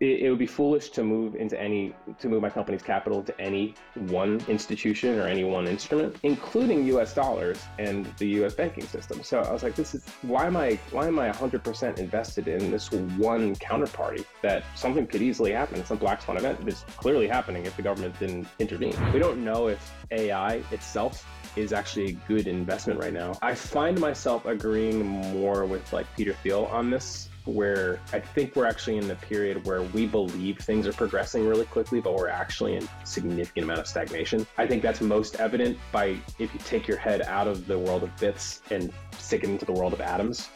it, it, would be foolish to move into any to move my company's capital to any one institution or any one instrument, including U.S. dollars and the U.S. banking system. So I was like, this is why am I why am I 100% invested in this one counterparty that something could easily happen? Some black swan event that's clearly happening if the government didn't intervene. We don't know if AI itself is actually a good investment right now. I find myself agreeing more with like Peter Thiel on this where I think we're actually in the period where we believe things are progressing really quickly, but we're actually in significant amount of stagnation. I think that's most evident by if you take your head out of the world of bits and stick it into the world of atoms,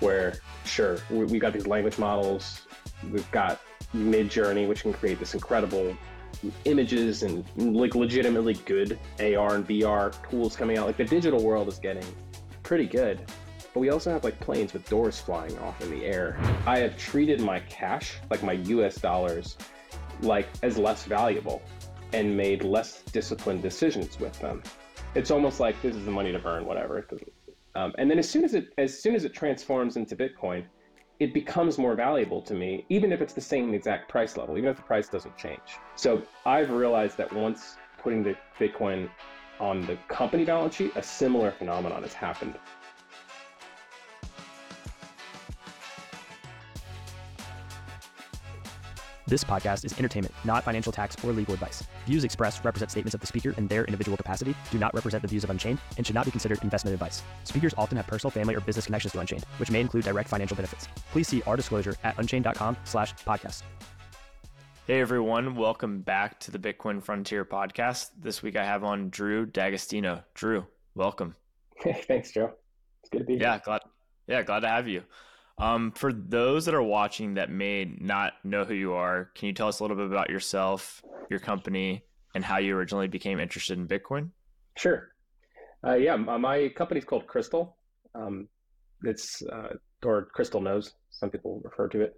where sure, we, have got these language models, we've got Midjourney, which can create this incredible images and like legitimately good AR and VR tools coming out. Like the digital world is getting pretty good. But we also have like planes with doors flying off in the air. I have treated my cash, like my US dollars, like as less valuable and made less disciplined decisions with them. It's almost like this is the money to burn, whatever. Um, and then as soon as it as soon as it transforms into Bitcoin, it becomes more valuable to me, even if it's the same exact price level, even if the price doesn't change. So I've realized that once putting the Bitcoin on the company balance sheet, a similar phenomenon has happened. This podcast is entertainment, not financial tax or legal advice. Views expressed represent statements of the speaker in their individual capacity, do not represent the views of Unchained, and should not be considered investment advice. Speakers often have personal, family, or business connections to Unchained, which may include direct financial benefits. Please see our disclosure at unchained.com slash podcast. Hey everyone, welcome back to the Bitcoin Frontier podcast. This week I have on Drew D'Agostino. Drew, welcome. Hey, thanks, Joe. It's good to be here. Yeah, glad. Yeah, glad to have you. Um, for those that are watching that may not know who you are, can you tell us a little bit about yourself, your company, and how you originally became interested in Bitcoin? Sure. Uh, yeah, my company's called Crystal. Um, it's uh, or Crystal Knows, some people refer to it.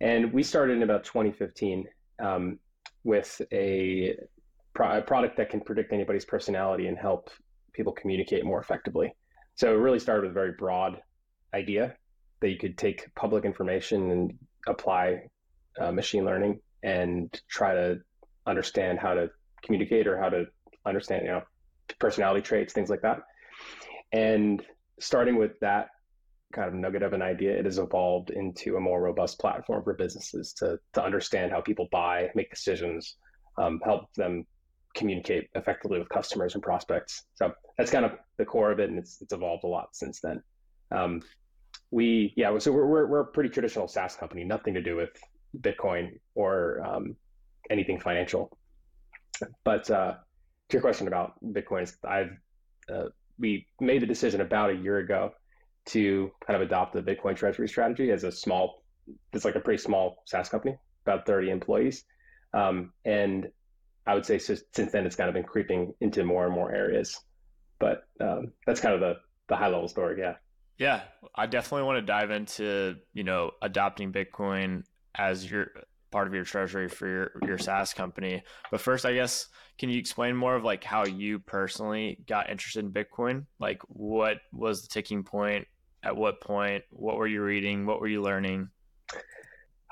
And we started in about 2015 um, with a, pro- a product that can predict anybody's personality and help people communicate more effectively. So it really started with a very broad idea that you could take public information and apply uh, machine learning and try to understand how to communicate or how to understand, you know, personality traits, things like that. And starting with that kind of nugget of an idea, it has evolved into a more robust platform for businesses to, to understand how people buy, make decisions, um, help them communicate effectively with customers and prospects. So that's kind of the core of it, and it's it's evolved a lot since then. Um, we yeah so we're, we're, we're a pretty traditional SaaS company, nothing to do with Bitcoin or um, anything financial. But uh, to your question about Bitcoin, I've uh, we made the decision about a year ago to kind of adopt the Bitcoin treasury strategy as a small, it's like a pretty small SaaS company, about 30 employees. Um, and I would say since then it's kind of been creeping into more and more areas. But um, that's kind of the, the high level story. Yeah. Yeah, I definitely want to dive into, you know, adopting Bitcoin as your part of your treasury for your, your SaaS company. But first, I guess, can you explain more of like how you personally got interested in Bitcoin? Like what was the ticking point? At what point? What were you reading? What were you learning?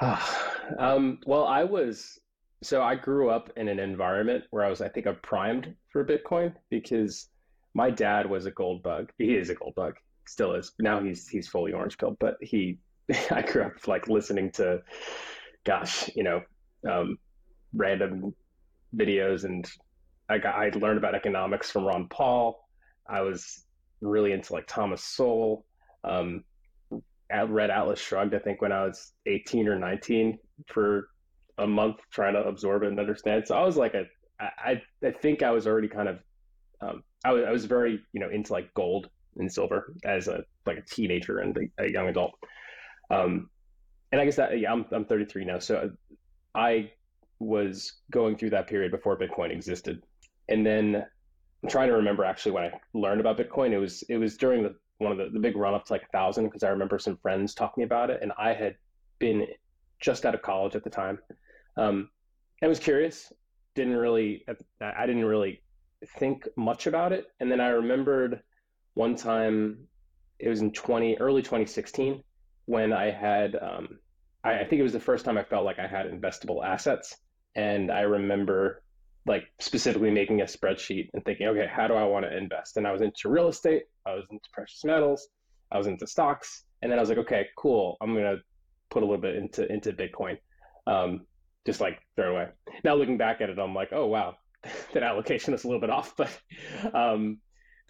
um, well, I was, so I grew up in an environment where I was, I think, I'm primed for Bitcoin because my dad was a gold bug. He is a gold bug still is. Now he's he's fully orange pilled, but he I grew up like listening to gosh, you know, um, random videos and I got I learned about economics from Ron Paul. I was really into like Thomas Sowell. Um, I read Atlas Shrugged, I think, when I was 18 or 19 for a month trying to absorb it and understand. So I was like a, I, I think I was already kind of, um, I was, I was very, you know, into like gold in silver as a like a teenager and a, a young adult. Um, and I guess that yeah, I'm I'm 33 now, so I was going through that period before Bitcoin existed, and then I'm trying to remember actually when I learned about Bitcoin. It was it was during the one of the, the big run up to like a thousand because I remember some friends talking about it, and I had been just out of college at the time. Um, I was curious, didn't really I didn't really think much about it, and then I remembered one time it was in 20 early 2016 when I had um, I, I think it was the first time I felt like I had investable assets. And I remember like specifically making a spreadsheet and thinking, okay, how do I want to invest? And I was into real estate, I was into precious metals, I was into stocks, and then I was like, okay, cool, I'm gonna put a little bit into into Bitcoin, um, just like throw away. Now looking back at it, I'm like, oh wow, that allocation is a little bit off, but um,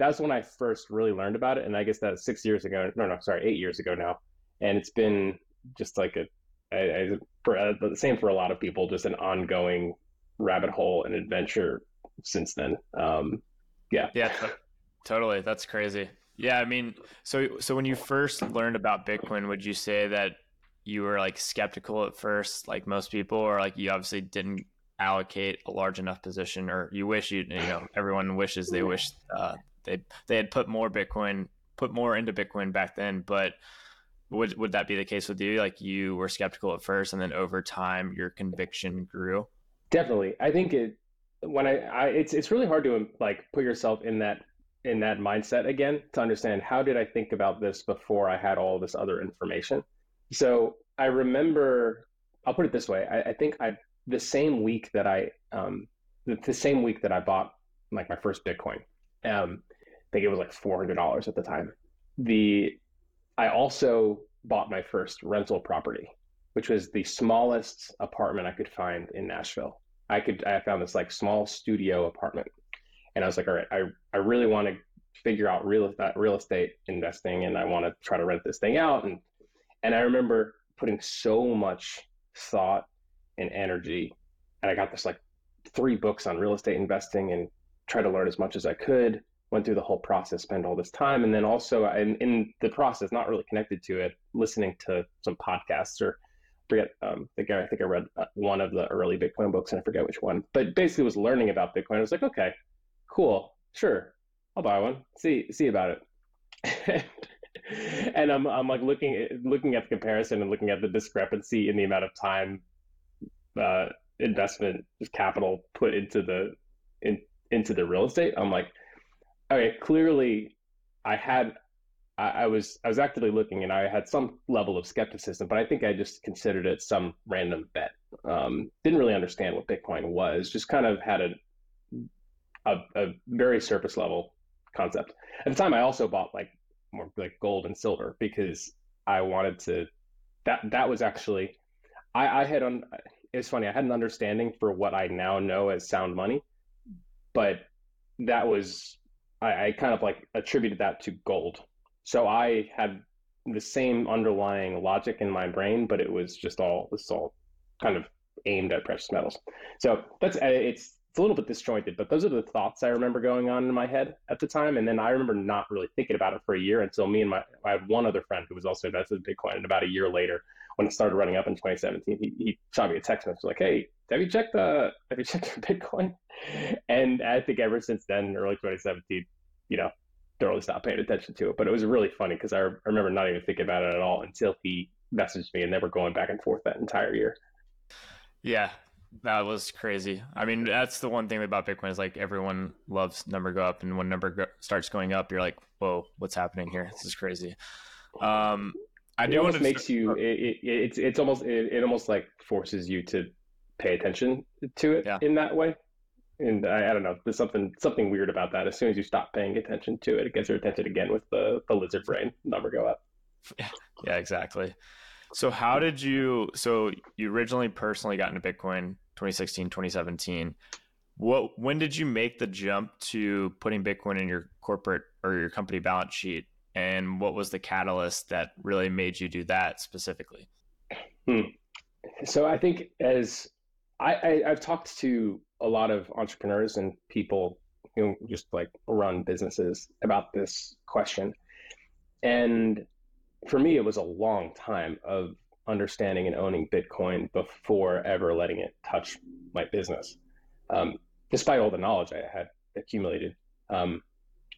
that was when I first really learned about it, and I guess that's six years ago. No, no, sorry, eight years ago now, and it's been just like a I, I, for, uh, the same for a lot of people, just an ongoing rabbit hole and adventure since then. Um, yeah. Yeah, t- totally. That's crazy. Yeah, I mean, so so when you first learned about Bitcoin, would you say that you were like skeptical at first, like most people, or like you obviously didn't allocate a large enough position, or you wish you you know everyone wishes they wish uh, they they had put more Bitcoin, put more into Bitcoin back then, but would would that be the case with you? Like you were skeptical at first, and then over time, your conviction grew. Definitely, I think it. When I, I it's it's really hard to like put yourself in that in that mindset again to understand how did I think about this before I had all this other information. So I remember, I'll put it this way: I, I think I the same week that I um the, the, same week that I bought like my first Bitcoin, um, think it was like four hundred dollars at the time. The I also bought my first rental property, which was the smallest apartment I could find in Nashville. I could I found this like small studio apartment, and I was like, all right, I I really want to figure out real real estate investing, and I want to try to rent this thing out. And and I remember putting so much thought and energy, and I got this like three books on real estate investing and try to learn as much as I could went through the whole process, spent all this time, and then also in, in the process, not really connected to it, listening to some podcasts or forget um, the guy. I think I read uh, one of the early Bitcoin books, and I forget which one, but basically was learning about Bitcoin. I was like, okay, cool, sure, I'll buy one. See see about it. and I'm I'm like looking looking at the comparison and looking at the discrepancy in the amount of time uh, investment capital put into the in into the real estate. I'm like, okay, clearly I had I, was I was actively looking and I had some level of skepticism, but I think I just considered it some random bet. Um, didn't really understand what Bitcoin was, just kind of had a, a, a very surface level concept. At the time I also bought like more like gold and silver because I wanted to that that was actually I, I had on it's funny, I had an understanding for what I now know as sound money, but that was I, I kind of like attributed that to gold. So I had the same underlying logic in my brain, but it was just all this all kind of aimed at precious metals. So that's uh, it's it's a little bit disjointed, but those are the thoughts I remember going on in my head at the time. And then I remember not really thinking about it for a year until me and my I had one other friend who was also invested in Bitcoin. And about a year later, when it started running up in 2017, he, he shot me a text message like, "Hey, have you checked the have you checked your Bitcoin?" And I think ever since then, early 2017, you know, don't really stop paying attention to it. But it was really funny because I, I remember not even thinking about it at all until he messaged me, and they were going back and forth that entire year. Yeah, that was crazy. I mean, that's the one thing about Bitcoin is like everyone loves number go up, and when number go- starts going up, you're like, "Whoa, what's happening here? This is crazy." Um, I do it almost makes you. It, it, it's it's almost it, it, almost like forces you to pay attention to it yeah. in that way and I, I, don't know, there's something something weird about that. As soon as you stop paying attention to it, it gets your attention again with the the lizard brain number go up. Yeah, yeah, exactly. So how did you? So you originally personally got into Bitcoin 2016, 2017. What when did you make the jump to putting Bitcoin in your corporate or your company balance sheet? And what was the catalyst that really made you do that specifically? Hmm. So I think as I, I I've talked to a lot of entrepreneurs and people who just like run businesses about this question. And for me, it was a long time of understanding and owning Bitcoin before ever letting it touch my business, um, despite all the knowledge I had accumulated. Um,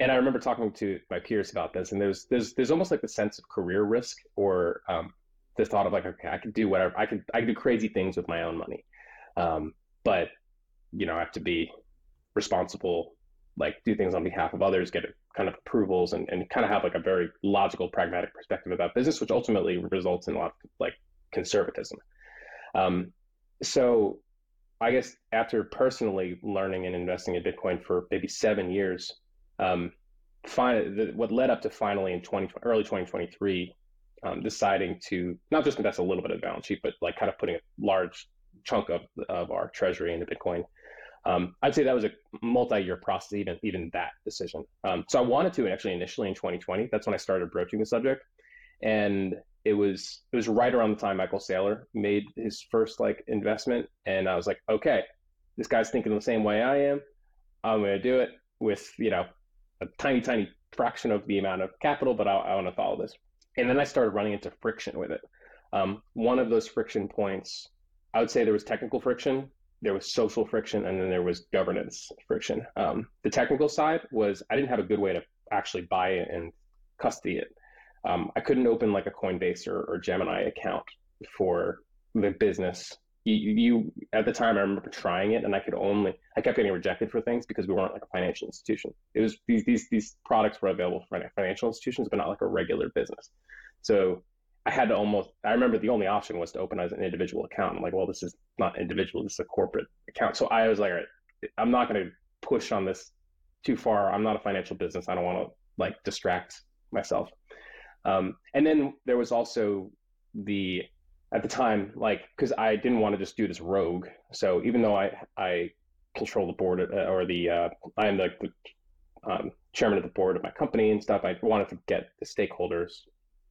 and I remember talking to my peers about this, and there's there's there's almost like the sense of career risk or um, the thought of like, okay, I could do whatever, I could I could do crazy things with my own money, um, but you know, I have to be responsible, like do things on behalf of others, get kind of approvals and, and kind of have like a very logical, pragmatic perspective about business, which ultimately results in a lot of like conservatism. Um, so I guess after personally learning and investing in Bitcoin for maybe seven years, um, fin- what led up to finally in 20, early 2023, um, deciding to not just invest a little bit of the balance sheet, but like kind of putting a large chunk of, of our treasury into Bitcoin. Um, I'd say that was a multi-year process, even even that decision. Um, so I wanted to actually initially in 2020. That's when I started broaching the subject, and it was it was right around the time Michael Saylor made his first like investment, and I was like, okay, this guy's thinking the same way I am. I'm going to do it with you know a tiny tiny fraction of the amount of capital, but I, I want to follow this. And then I started running into friction with it. Um, one of those friction points, I would say there was technical friction, there was social friction, and then there was governance friction. Um, the technical side was I didn't have a good way to actually buy it and custody it um, I couldn't open like a Coinbase or, or Gemini account for the business. You, you, at the time I remember trying it and I could only I kept getting rejected for things because we weren't like a financial institution. It was these these these products were available for financial institutions but not like a regular business. So I had to almost I remember the only option was to open as an individual account. I'm like, well, this is not individual, this is a corporate account. So I was like, I'm not gonna push on this too far. I'm not a financial business. I don't want to like distract myself. Um, and then there was also the at the time like because I didn't want to just do this rogue. So even though I I control the board uh, or the uh, I am the, the um, chairman of the board of my company and stuff, I wanted to get the stakeholders,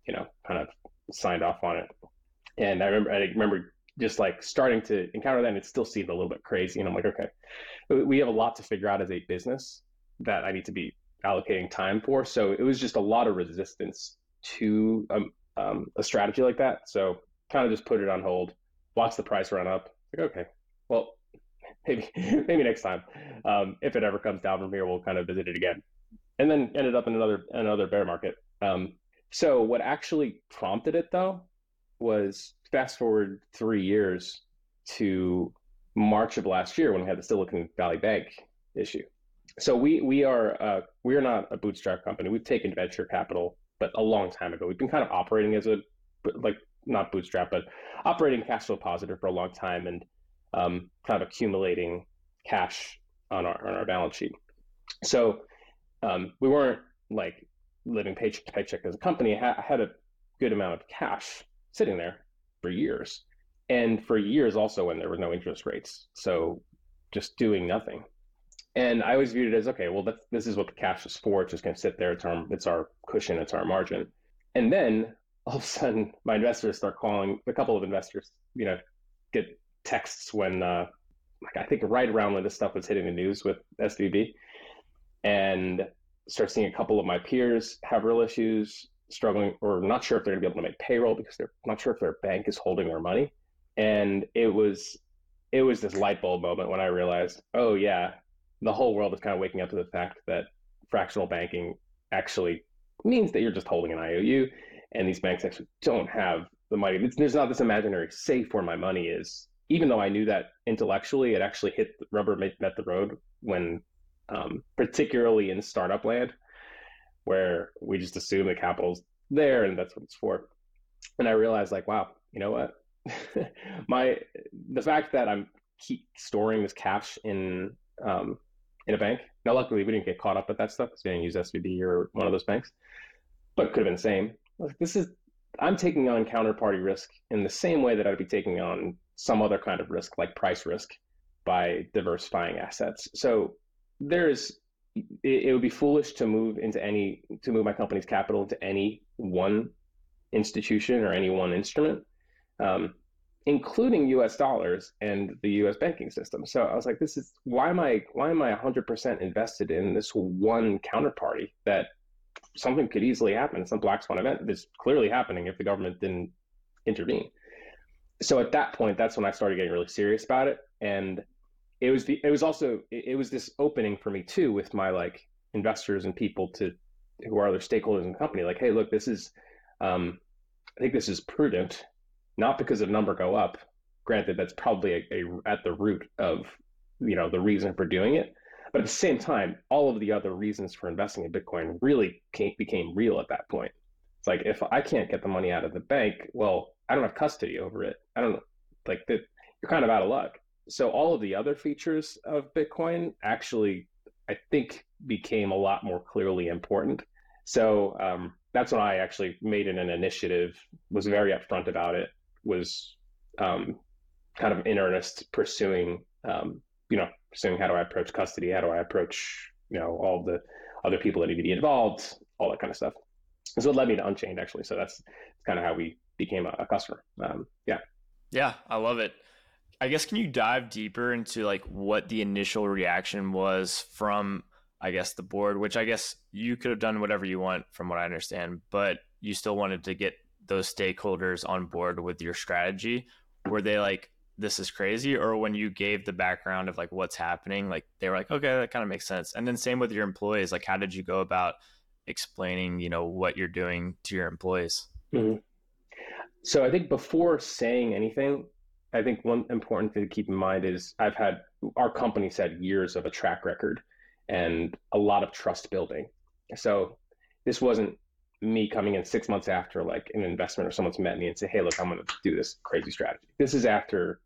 you know, kind of signed off on it. And I remember I remember just like starting to encounter that and it still seemed a little bit crazy. And I'm like, okay, we have a lot to figure out as a business that I need to be allocating time for. So it was just a lot of resistance to um, um, a strategy like that. So kind of just put it on hold, watch the price run up. Like, okay, well, maybe maybe next time, um, if it ever comes down from here, we'll kind of visit it again. And then ended up in another another bear market. Um, so what actually prompted it though was fast forward three years to March of last year when we had the Silicon Valley Bank issue. So we we are uh, we are not a bootstrap company. We've taken venture capital but a long time ago. We've been kind of operating as a like not bootstrap, but operating cash flow positive for a long time and um, kind of accumulating cash on our on our balance sheet. So um, we weren't like living paycheck to paycheck as a company. I had a good amount of cash sitting there for years, and for years also when there were no interest rates. So just doing nothing. And I always viewed it as okay, well, this is what the cash is for. It's just going to sit there. It's our, it's our cushion. It's our margin. And then all of a sudden, my investors start calling. A couple of investors, you know, get texts when, uh, like I think right around when this stuff was hitting the news with SVB, and start seeing a couple of my peers have real issues, struggling, or not sure if they're going to be able to make payroll because they're not sure if their bank is holding their money. And it was, it was this light bulb moment when I realized, oh yeah, the whole world is kind of waking up to the fact that fractional banking actually means that you're just holding an IOU, and these banks actually don't have the money. there's not this imaginary safe where my money is. Even though I knew that intellectually, it actually hit the rubber met the road when, um, particularly in startup land, where we just assume the capital's there and that's what it's for. And I realized, like, wow, you know what? my the fact that I'm keep storing this cash in um, in a bank. Now, luckily, we didn't get caught up with that stuff because we didn't use SVB or one of those banks, but could have been the same. Like, this is, I'm taking on counterparty risk in the same way that I'd be taking on some other kind of risk, like price risk, by diversifying assets. So there's, it, it would be foolish to move into any, to move my company's capital into any one institution or any one instrument. Um, including US dollars and the US banking system. So I was like, this is why am I why am I 100% invested in this one counterparty that something could easily happen, some black swan event that's clearly happening if the government didn't intervene. So at that point, that's when I started getting really serious about it. And it was the it was also it was this opening for me too with my like investors and people to who are other stakeholders in the company, like, hey, look, this is um, I think this is prudent not because of number go up. Granted, that's probably a, a, at the root of you know the reason for doing it. But at the same time, all of the other reasons for investing in Bitcoin really came, became real at that point. It's like if I can't get the money out of the bank, well, I don't have custody over it. I don't like that. You're kind of out of luck. So all of the other features of Bitcoin actually, I think, became a lot more clearly important. So um, that's when I actually made it an initiative. Was very upfront about it. Was um, kind of in earnest pursuing, um, you know, pursuing how do I approach custody? How do I approach, you know, all the other people that need to be involved, all that kind of stuff. So it led me to Unchained actually. So that's, that's kind of how we became a, a customer. Um, yeah. Yeah, I love it. I guess can you dive deeper into like what the initial reaction was from I guess the board, which I guess you could have done whatever you want from what I understand, but you still wanted to get those stakeholders on board with your strategy. Were they like this is crazy or when you gave the background of like what's happening like they were like okay that kind of makes sense and then same with your employees like how did you go about explaining you know what you're doing to your employees mm-hmm. So I think before saying anything, I think one important thing to keep in mind is I've had our company's had years of a track record and a lot of trust building. So this wasn't me coming in six months after like an investment or someone's met me and say, hey, look, I'm going to do this crazy strategy. This is after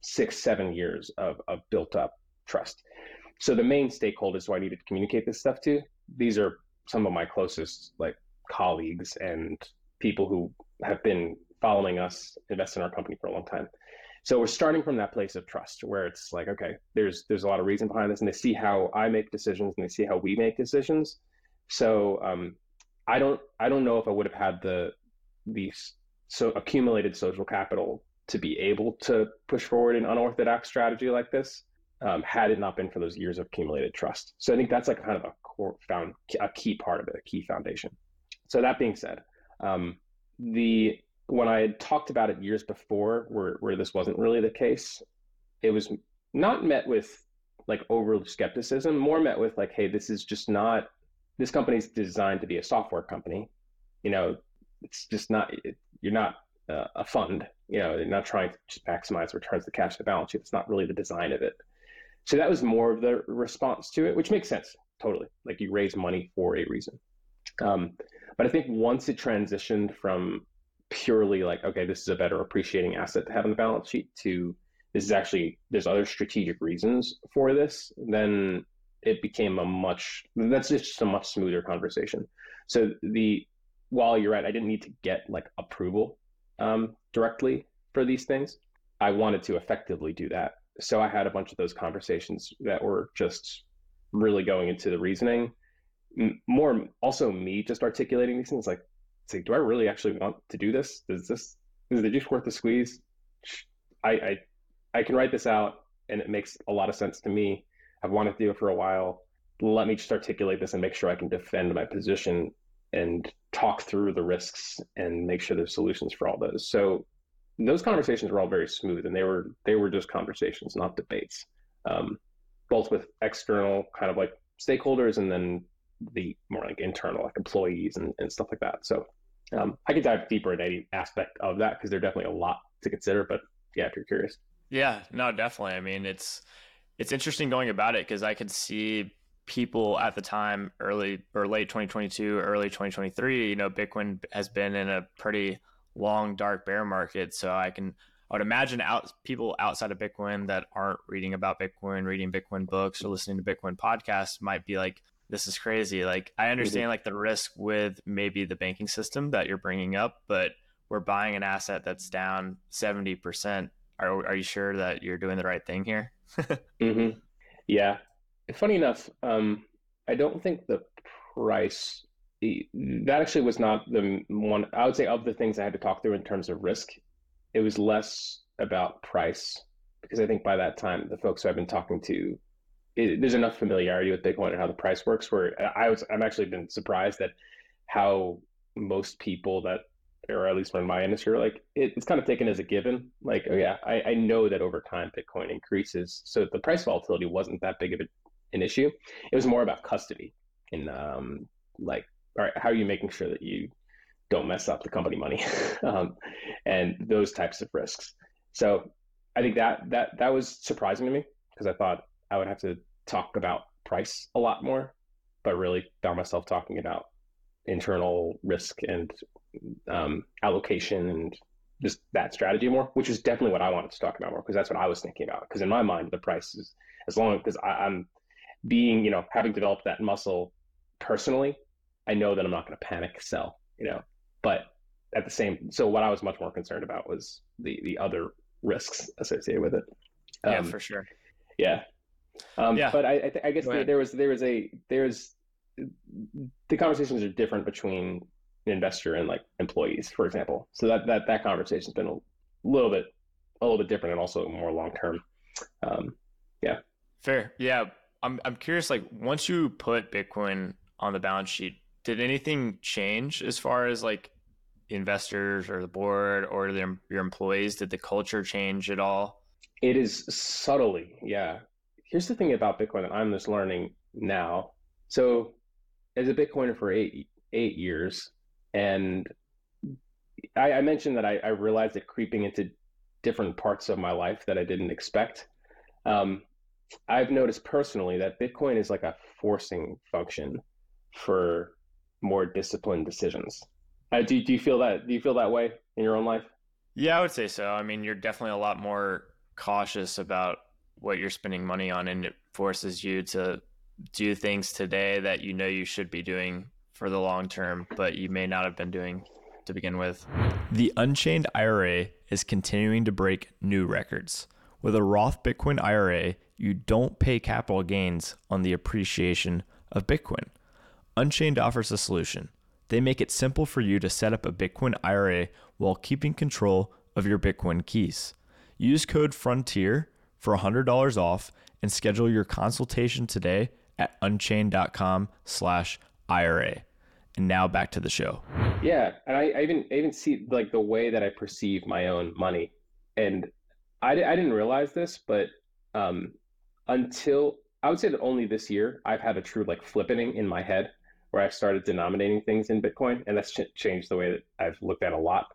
six, seven years of, of built up trust. So the main stakeholders who I needed to communicate this stuff to, these are some of my closest like colleagues and people who have been following us, invest in our company for a long time. So we're starting from that place of trust where it's like, okay, there's there's a lot of reason behind this, and they see how I make decisions and they see how we make decisions. So um, I don't I don't know if I would have had the the so accumulated social capital to be able to push forward an unorthodox strategy like this um, had it not been for those years of accumulated trust. So I think that's like kind of a core found a key part of it, a key foundation. So that being said, um, the when I had talked about it years before, where where this wasn't really the case, it was not met with like over skepticism, more met with like, hey, this is just not this company is designed to be a software company. You know, it's just not you're not uh, a fund. You know, they're not trying to just maximize returns to cash the balance sheet. It's not really the design of it. So that was more of the response to it, which makes sense totally. Like you raise money for a reason. Um, but I think once it transitioned from purely like, okay, this is a better appreciating asset to have on the balance sheet to this is actually, there's other strategic reasons for this, then it became a much, that's just a much smoother conversation. So the, while you're right, I didn't need to get like approval um, directly for these things. I wanted to effectively do that. So I had a bunch of those conversations that were just really going into the reasoning. More also me just articulating these things like say, do I really actually want to do this? Is this is the juice worth the squeeze? I, I I can write this out and it makes a lot of sense to me. I've wanted to do it for a while. Let me just articulate this and make sure I can defend my position and talk through the risks and make sure there's solutions for all those. So those conversations were all very smooth and they were they were just conversations, not debates. Um, both with external kind of like stakeholders and then the more like internal like employees and, and stuff like that. So um, I could dive deeper in any aspect of that because there's definitely a lot to consider. But yeah, if you're curious. Yeah, no, definitely. I mean, it's it's interesting going about it because I could see people at the time, early or late 2022, early 2023. You know, Bitcoin has been in a pretty long, dark bear market, so I can I would imagine out people outside of Bitcoin that aren't reading about Bitcoin, reading Bitcoin books or listening to Bitcoin podcasts might be like, this is crazy. Like I understand like the risk with maybe the banking system that you're bringing up, but we're buying an asset that's down 70%. Are, are you sure that you're doing the right thing here? mm-hmm. Yeah. Funny enough, um, I don't think the price that actually was not the one I would say of the things I had to talk through in terms of risk. It was less about price because I think by that time the folks who I've been talking to it, there's enough familiarity with Bitcoin and how the price works where I was I'm actually been surprised at how most people that or at least in my industry like it, it's kind of taken as a given. Like oh yeah I, I know that over time bitcoin increases. So the price volatility wasn't that big of a, an issue. It was more about custody and um like all right how are you making sure that you don't mess up the company money? Um, and those types of risks. So i think that that that was surprising to me because i thought I would have to talk about price a lot more, but really found myself talking about internal risk and um, allocation and just that strategy more, which is definitely what I wanted to talk about more because that's what I was thinking about. Because in my mind, the price is as long because I'm being, you know, having developed that muscle personally, I know that I'm not going to panic sell, you know. But at the same, so what I was much more concerned about was the the other risks associated with it. Um, yeah, for sure. Yeah. Um, yeah. But I, I, th- I guess there was there was a there's the conversations are different between investor and like employees, for example. So that that that conversation's been a little bit a little bit different and also more long term. Um, yeah. Fair. Yeah. I'm I'm curious. Like once you put Bitcoin on the balance sheet, did anything change as far as like investors or the board or the, your employees? Did the culture change at all? It is subtly, yeah. Here's the thing about Bitcoin that I'm just learning now. So, as a Bitcoiner for eight eight years, and I, I mentioned that I, I, realized it creeping into different parts of my life that I didn't expect. Um, I've noticed personally that Bitcoin is like a forcing function for more disciplined decisions. Uh, do, do you feel that? Do you feel that way in your own life? Yeah, I would say so. I mean, you're definitely a lot more cautious about what you're spending money on, and it forces you to do things today that you know you should be doing for the long term, but you may not have been doing to begin with. The Unchained IRA is continuing to break new records. With a Roth Bitcoin IRA, you don't pay capital gains on the appreciation of Bitcoin. Unchained offers a solution. They make it simple for you to set up a Bitcoin IRA while keeping control of your Bitcoin keys. Use code FRONTIER for $100 off and schedule your consultation today at unchained.com/ira. And now back to the show. Yeah, and I, I even I even see like the way that I perceive my own money, and I, I didn't realize this, but um, until I would say that only this year I've had a true like flippening in my head where I've started denominating things in Bitcoin, and that's ch- changed the way that I've looked at a lot.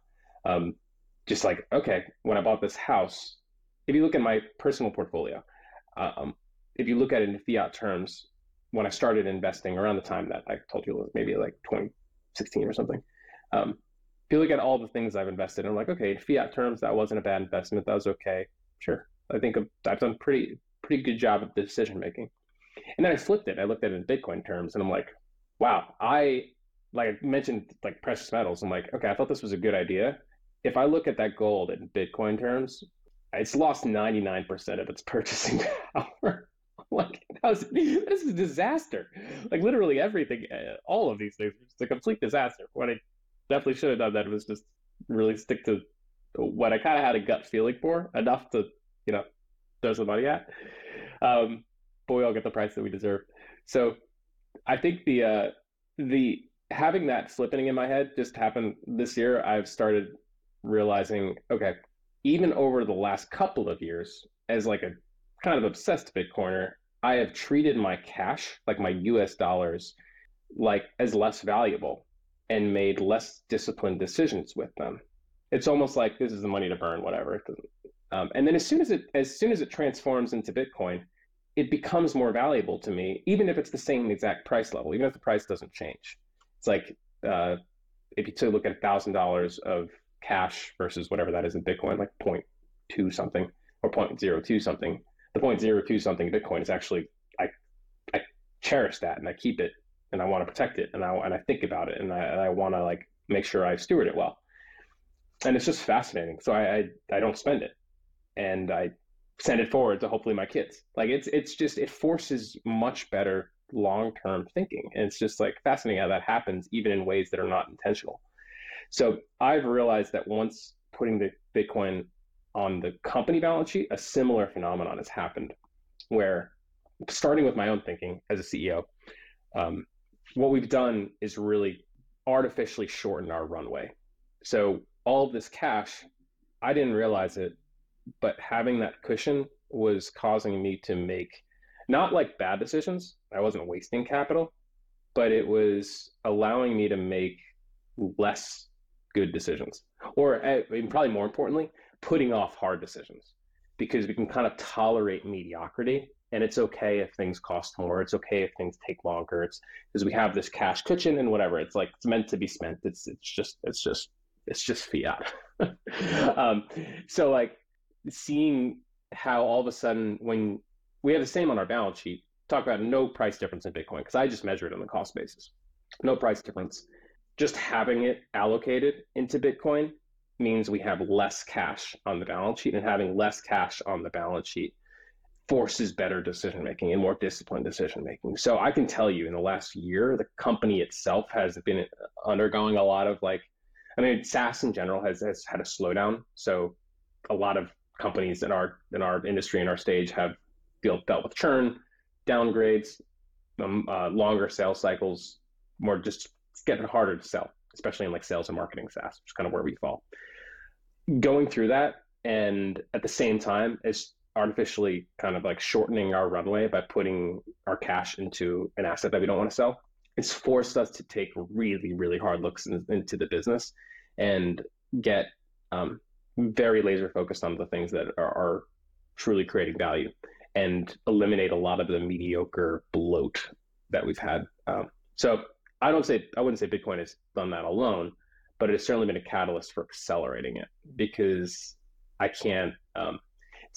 Um, just like okay, when I bought this house, if you look at my personal portfolio, um, if you look at it in fiat terms, when I started investing around the time that I told you it was maybe like 2016 or something. Um, if you look at all the things I've invested, I'm like, okay, in fiat terms, that wasn't a bad investment. That was okay. Sure. I think I've done pretty pretty good job of decision making. And then I flipped it. I looked at it in Bitcoin terms, and I'm like, wow, I like I mentioned like precious metals. I'm like, okay, I thought this was a good idea. If I look at that gold in Bitcoin terms, it's lost 99% of its purchasing power. like that was this is a disaster. Like literally everything, uh, all of these things, it's a complete disaster. What I definitely should have done that was just really stick to what I kind of had a gut feeling for enough to you know throw some money at. Um, but we all get the price that we deserve. So I think the uh, the having that flipping in my head just happened this year. I've started realizing, okay, even over the last couple of years, as like a kind of obsessed Bitcoiner, I have treated my cash, like my US dollars, like as less valuable and made less disciplined decisions with them. It's almost like this is the money to burn, whatever. Um, and then as soon as it as soon as it transforms into Bitcoin, it becomes more valuable to me, even if it's the same exact price level, even if the price doesn't change. It's like uh, if you to look at thousand dollars of cash versus whatever that is in Bitcoin, like 0.2 something or 0.02 something, the point zero two something Bitcoin is actually I I cherish that and I keep it and I want to protect it and I and I think about it and I and I want to like make sure I steward it well. And it's just fascinating. So I, I I don't spend it, and I send it forward to hopefully my kids. Like it's it's just it forces much better long term thinking, and it's just like fascinating how that happens even in ways that are not intentional. So I've realized that once putting the Bitcoin on the company balance sheet, a similar phenomenon has happened where, starting with my own thinking as a CEO, um, what we've done is really artificially shorten our runway. So, all of this cash, I didn't realize it, but having that cushion was causing me to make not like bad decisions. I wasn't wasting capital, but it was allowing me to make less good decisions. Or, uh, and probably more importantly, putting off hard decisions because we can kind of tolerate mediocrity and it's okay if things cost more. It's okay if things take longer. It's because we have this cash kitchen and whatever. It's like it's meant to be spent. It's it's just it's just it's just fiat. um, so like seeing how all of a sudden when we have the same on our balance sheet, talk about no price difference in Bitcoin because I just measure it on the cost basis. No price difference. Just having it allocated into Bitcoin means we have less cash on the balance sheet, and having less cash on the balance sheet forces better decision making and more disciplined decision making. So I can tell you in the last year, the company itself has been undergoing a lot of like, I mean, SaaS in general has, has had a slowdown. So a lot of companies in our in our industry in our stage have dealt dealt with churn, downgrades, um, uh, longer sales cycles, more just it's getting harder to sell, especially in like sales and marketing SaaS, which is kind of where we fall. Going through that and at the same time is artificially kind of like shortening our runway by putting our cash into an asset that we don't want to sell. It's forced us to take really, really hard looks in, into the business and get um, very laser focused on the things that are, are truly creating value and eliminate a lot of the mediocre bloat that we've had. Um, so I don't say I wouldn't say Bitcoin has done that alone, but it has certainly been a catalyst for accelerating it because I can't. Um,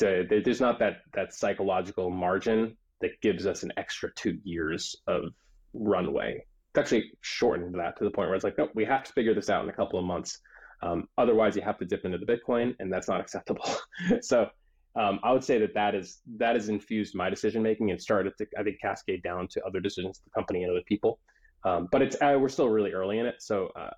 a, there's not that that psychological margin that gives us an extra two years of runway. It's actually shortened that to the point where it's like, no, we have to figure this out in a couple of months. Um, otherwise, you have to dip into the Bitcoin, and that's not acceptable. so um, I would say that that is that has infused my decision making and started to I think cascade down to other decisions, the company and other people. Um, but it's uh, we're still really early in it, so uh,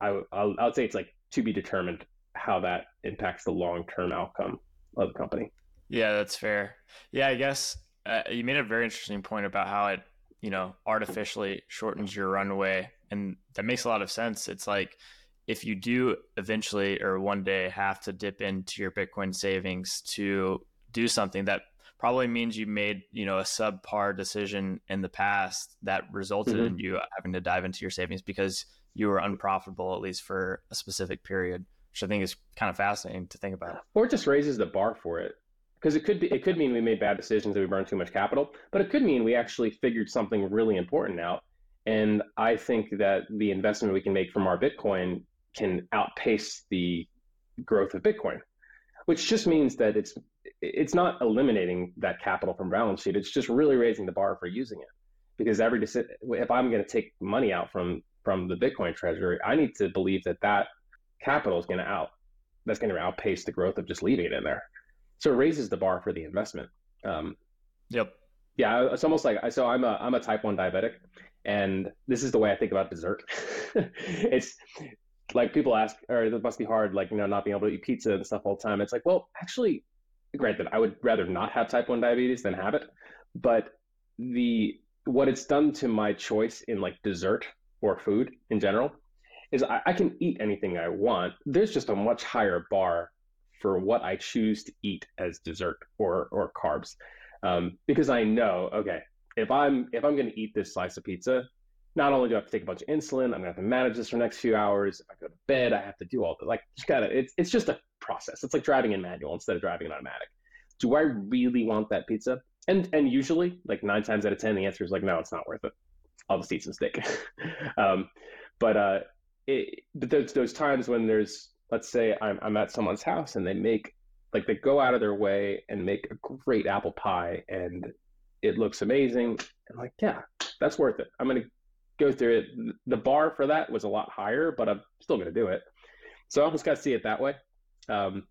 I I'll, I would say it's like to be determined how that impacts the long term outcome of the company. Yeah, that's fair. Yeah, I guess uh, you made a very interesting point about how it you know artificially shortens your runway, and that makes a lot of sense. It's like if you do eventually or one day have to dip into your Bitcoin savings to do something that probably means you made you know a subpar decision in the past that resulted mm-hmm. in you having to dive into your savings because you were unprofitable at least for a specific period which i think is kind of fascinating to think about. Or it just raises the bar for it. Because it could be it could mean we made bad decisions that we burned too much capital but it could mean we actually figured something really important out. And i think that the investment we can make from our bitcoin can outpace the growth of bitcoin which just means that it's it's not eliminating that capital from balance sheet. It's just really raising the bar for using it. Because every if I'm going to take money out from from the Bitcoin treasury, I need to believe that that capital is going to out that's going to outpace the growth of just leaving it in there. So it raises the bar for the investment. Um, yep. Yeah, it's almost like so. I'm a I'm a type one diabetic, and this is the way I think about dessert. it's like people ask, or it must be hard, like you know, not being able to eat pizza and stuff all the time. It's like, well, actually, granted, I would rather not have type 1 diabetes than have it, but the what it's done to my choice in like dessert or food in general is I, I can eat anything I want. There's just a much higher bar for what I choose to eat as dessert or or carbs, um, because I know okay if I'm if I'm going to eat this slice of pizza, not only do I have to take a bunch of insulin, I'm gonna have to manage this for the next few hours. If I go to bed, I have to do all the like. You gotta. It's it's just a process. It's like driving in manual instead of driving in automatic. Do I really want that pizza? And and usually, like nine times out of ten, the answer is like, no, it's not worth it. I'll just eat some steak. um, but uh, it, but there's those times when there's, let's say, I'm I'm at someone's house and they make like they go out of their way and make a great apple pie and it looks amazing. And like, yeah, that's worth it. I'm gonna go through it. The bar for that was a lot higher, but I'm still to do it. So I almost got to see it that way. Um,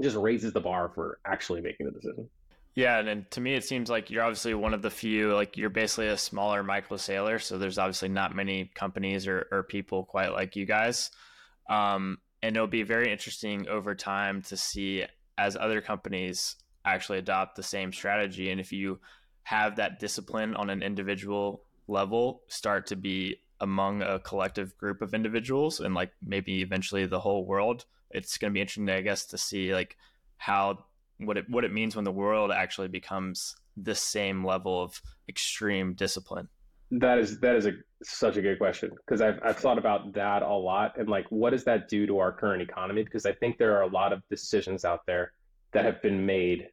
just raises the bar for actually making the decision. Yeah, and, and, to me, it seems like you're obviously one of the few. Like you're basically a smaller micro Saylor, so there's obviously not many companies or, or people quite like you guys. Um, and it'll be very interesting over time to see as other companies actually adopt the same strategy, and if you have that discipline on an individual level start to be among a collective group of individuals and like maybe eventually the whole world it's going to be interesting i guess to see like how what it what it means when the world actually becomes the same level of extreme discipline that is that is a such a good question because I've I've thought about that a lot and like what does that do to our current economy because I think there are a lot of decisions out there that have been made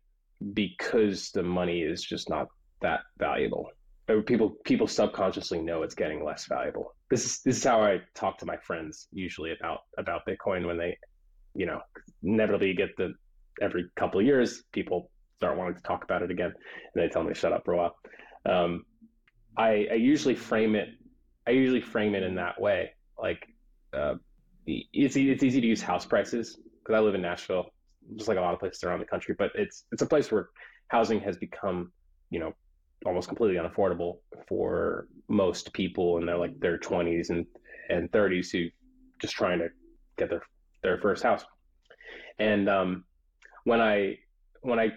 because the money is just not that valuable. Uh, people people subconsciously know it's getting less valuable. This is this is how I talk to my friends usually about about Bitcoin when they, you know, inevitably you get the every couple of years people start wanting to talk about it again, and they tell me shut up for a while. Um, I, I usually frame it. I usually frame it in that way. Like, uh, it's it's easy to use house prices because I live in Nashville, just like a lot of places around the country. But it's it's a place where housing has become, you know, almost completely unaffordable for most people in their like their twenties and and thirties who just trying to get their their first house. And um, when I when I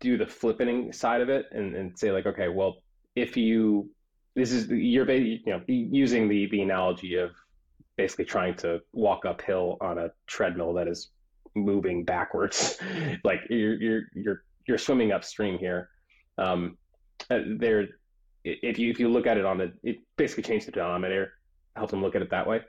do the flipping side of it and, and say like, okay, well, if you this is you're you know using the the analogy of basically trying to walk uphill on a treadmill that is moving backwards. Like you're you're you're you're swimming upstream here. Um uh, there if you if you look at it on the it basically changed the denominator helps them look at it that way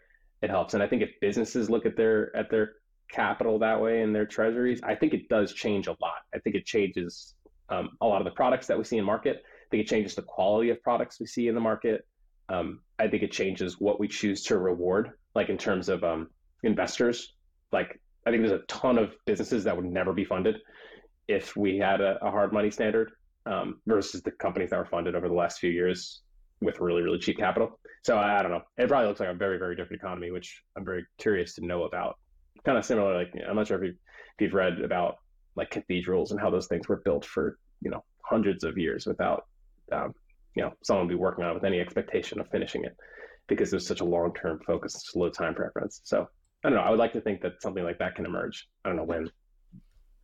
it helps and i think if businesses look at their at their capital that way and their treasuries i think it does change a lot i think it changes um, a lot of the products that we see in market I think it changes the quality of products we see in the market. Um, I think it changes what we choose to reward, like in terms of um, investors. Like I think there's a ton of businesses that would never be funded if we had a, a hard money standard um, versus the companies that were funded over the last few years with really really cheap capital. So I, I, don't know. It probably looks like a very very different economy, which I'm very curious to know about. Kind of similar, like I'm not sure if, you, if you've read about like cathedrals and how those things were built for you know hundreds of years without um, you know someone be working on it with any expectation of finishing it because there's such a long term focus, low time preference. So I don't know. I would like to think that something like that can emerge. I don't know when.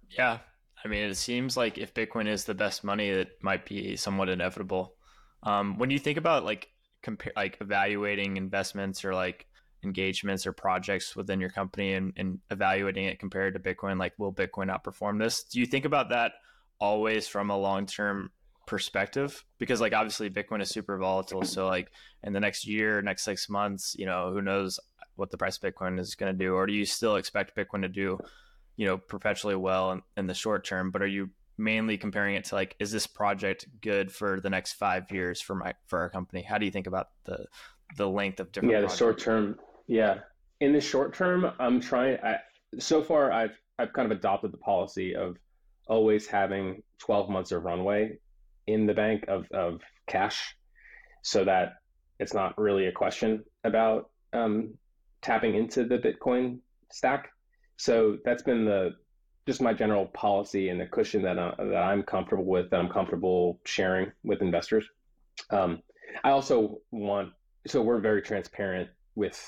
Yeah, I mean, it seems like if Bitcoin is the best money, it might be somewhat inevitable. Um, when you think about like compare, like evaluating investments or like engagements or projects within your company and, and evaluating it compared to Bitcoin, like will Bitcoin outperform this? Do you think about that always from a long term perspective because like obviously bitcoin is super volatile so like in the next year next six months you know who knows what the price of bitcoin is going to do or do you still expect bitcoin to do you know perpetually well in, in the short term but are you mainly comparing it to like is this project good for the next five years for my for our company? How do you think about the the length of different yeah the short term yeah. In the short term i'm trying i so far i've i've kind of adopted the policy of always having 12 months of runway in the bank of, of cash so that it's not really a question about um, tapping into the Bitcoin stack. So that's been the just my general policy and the cushion that, uh, that I'm comfortable with, that I'm comfortable sharing with investors. Um, I also want, so we're very transparent with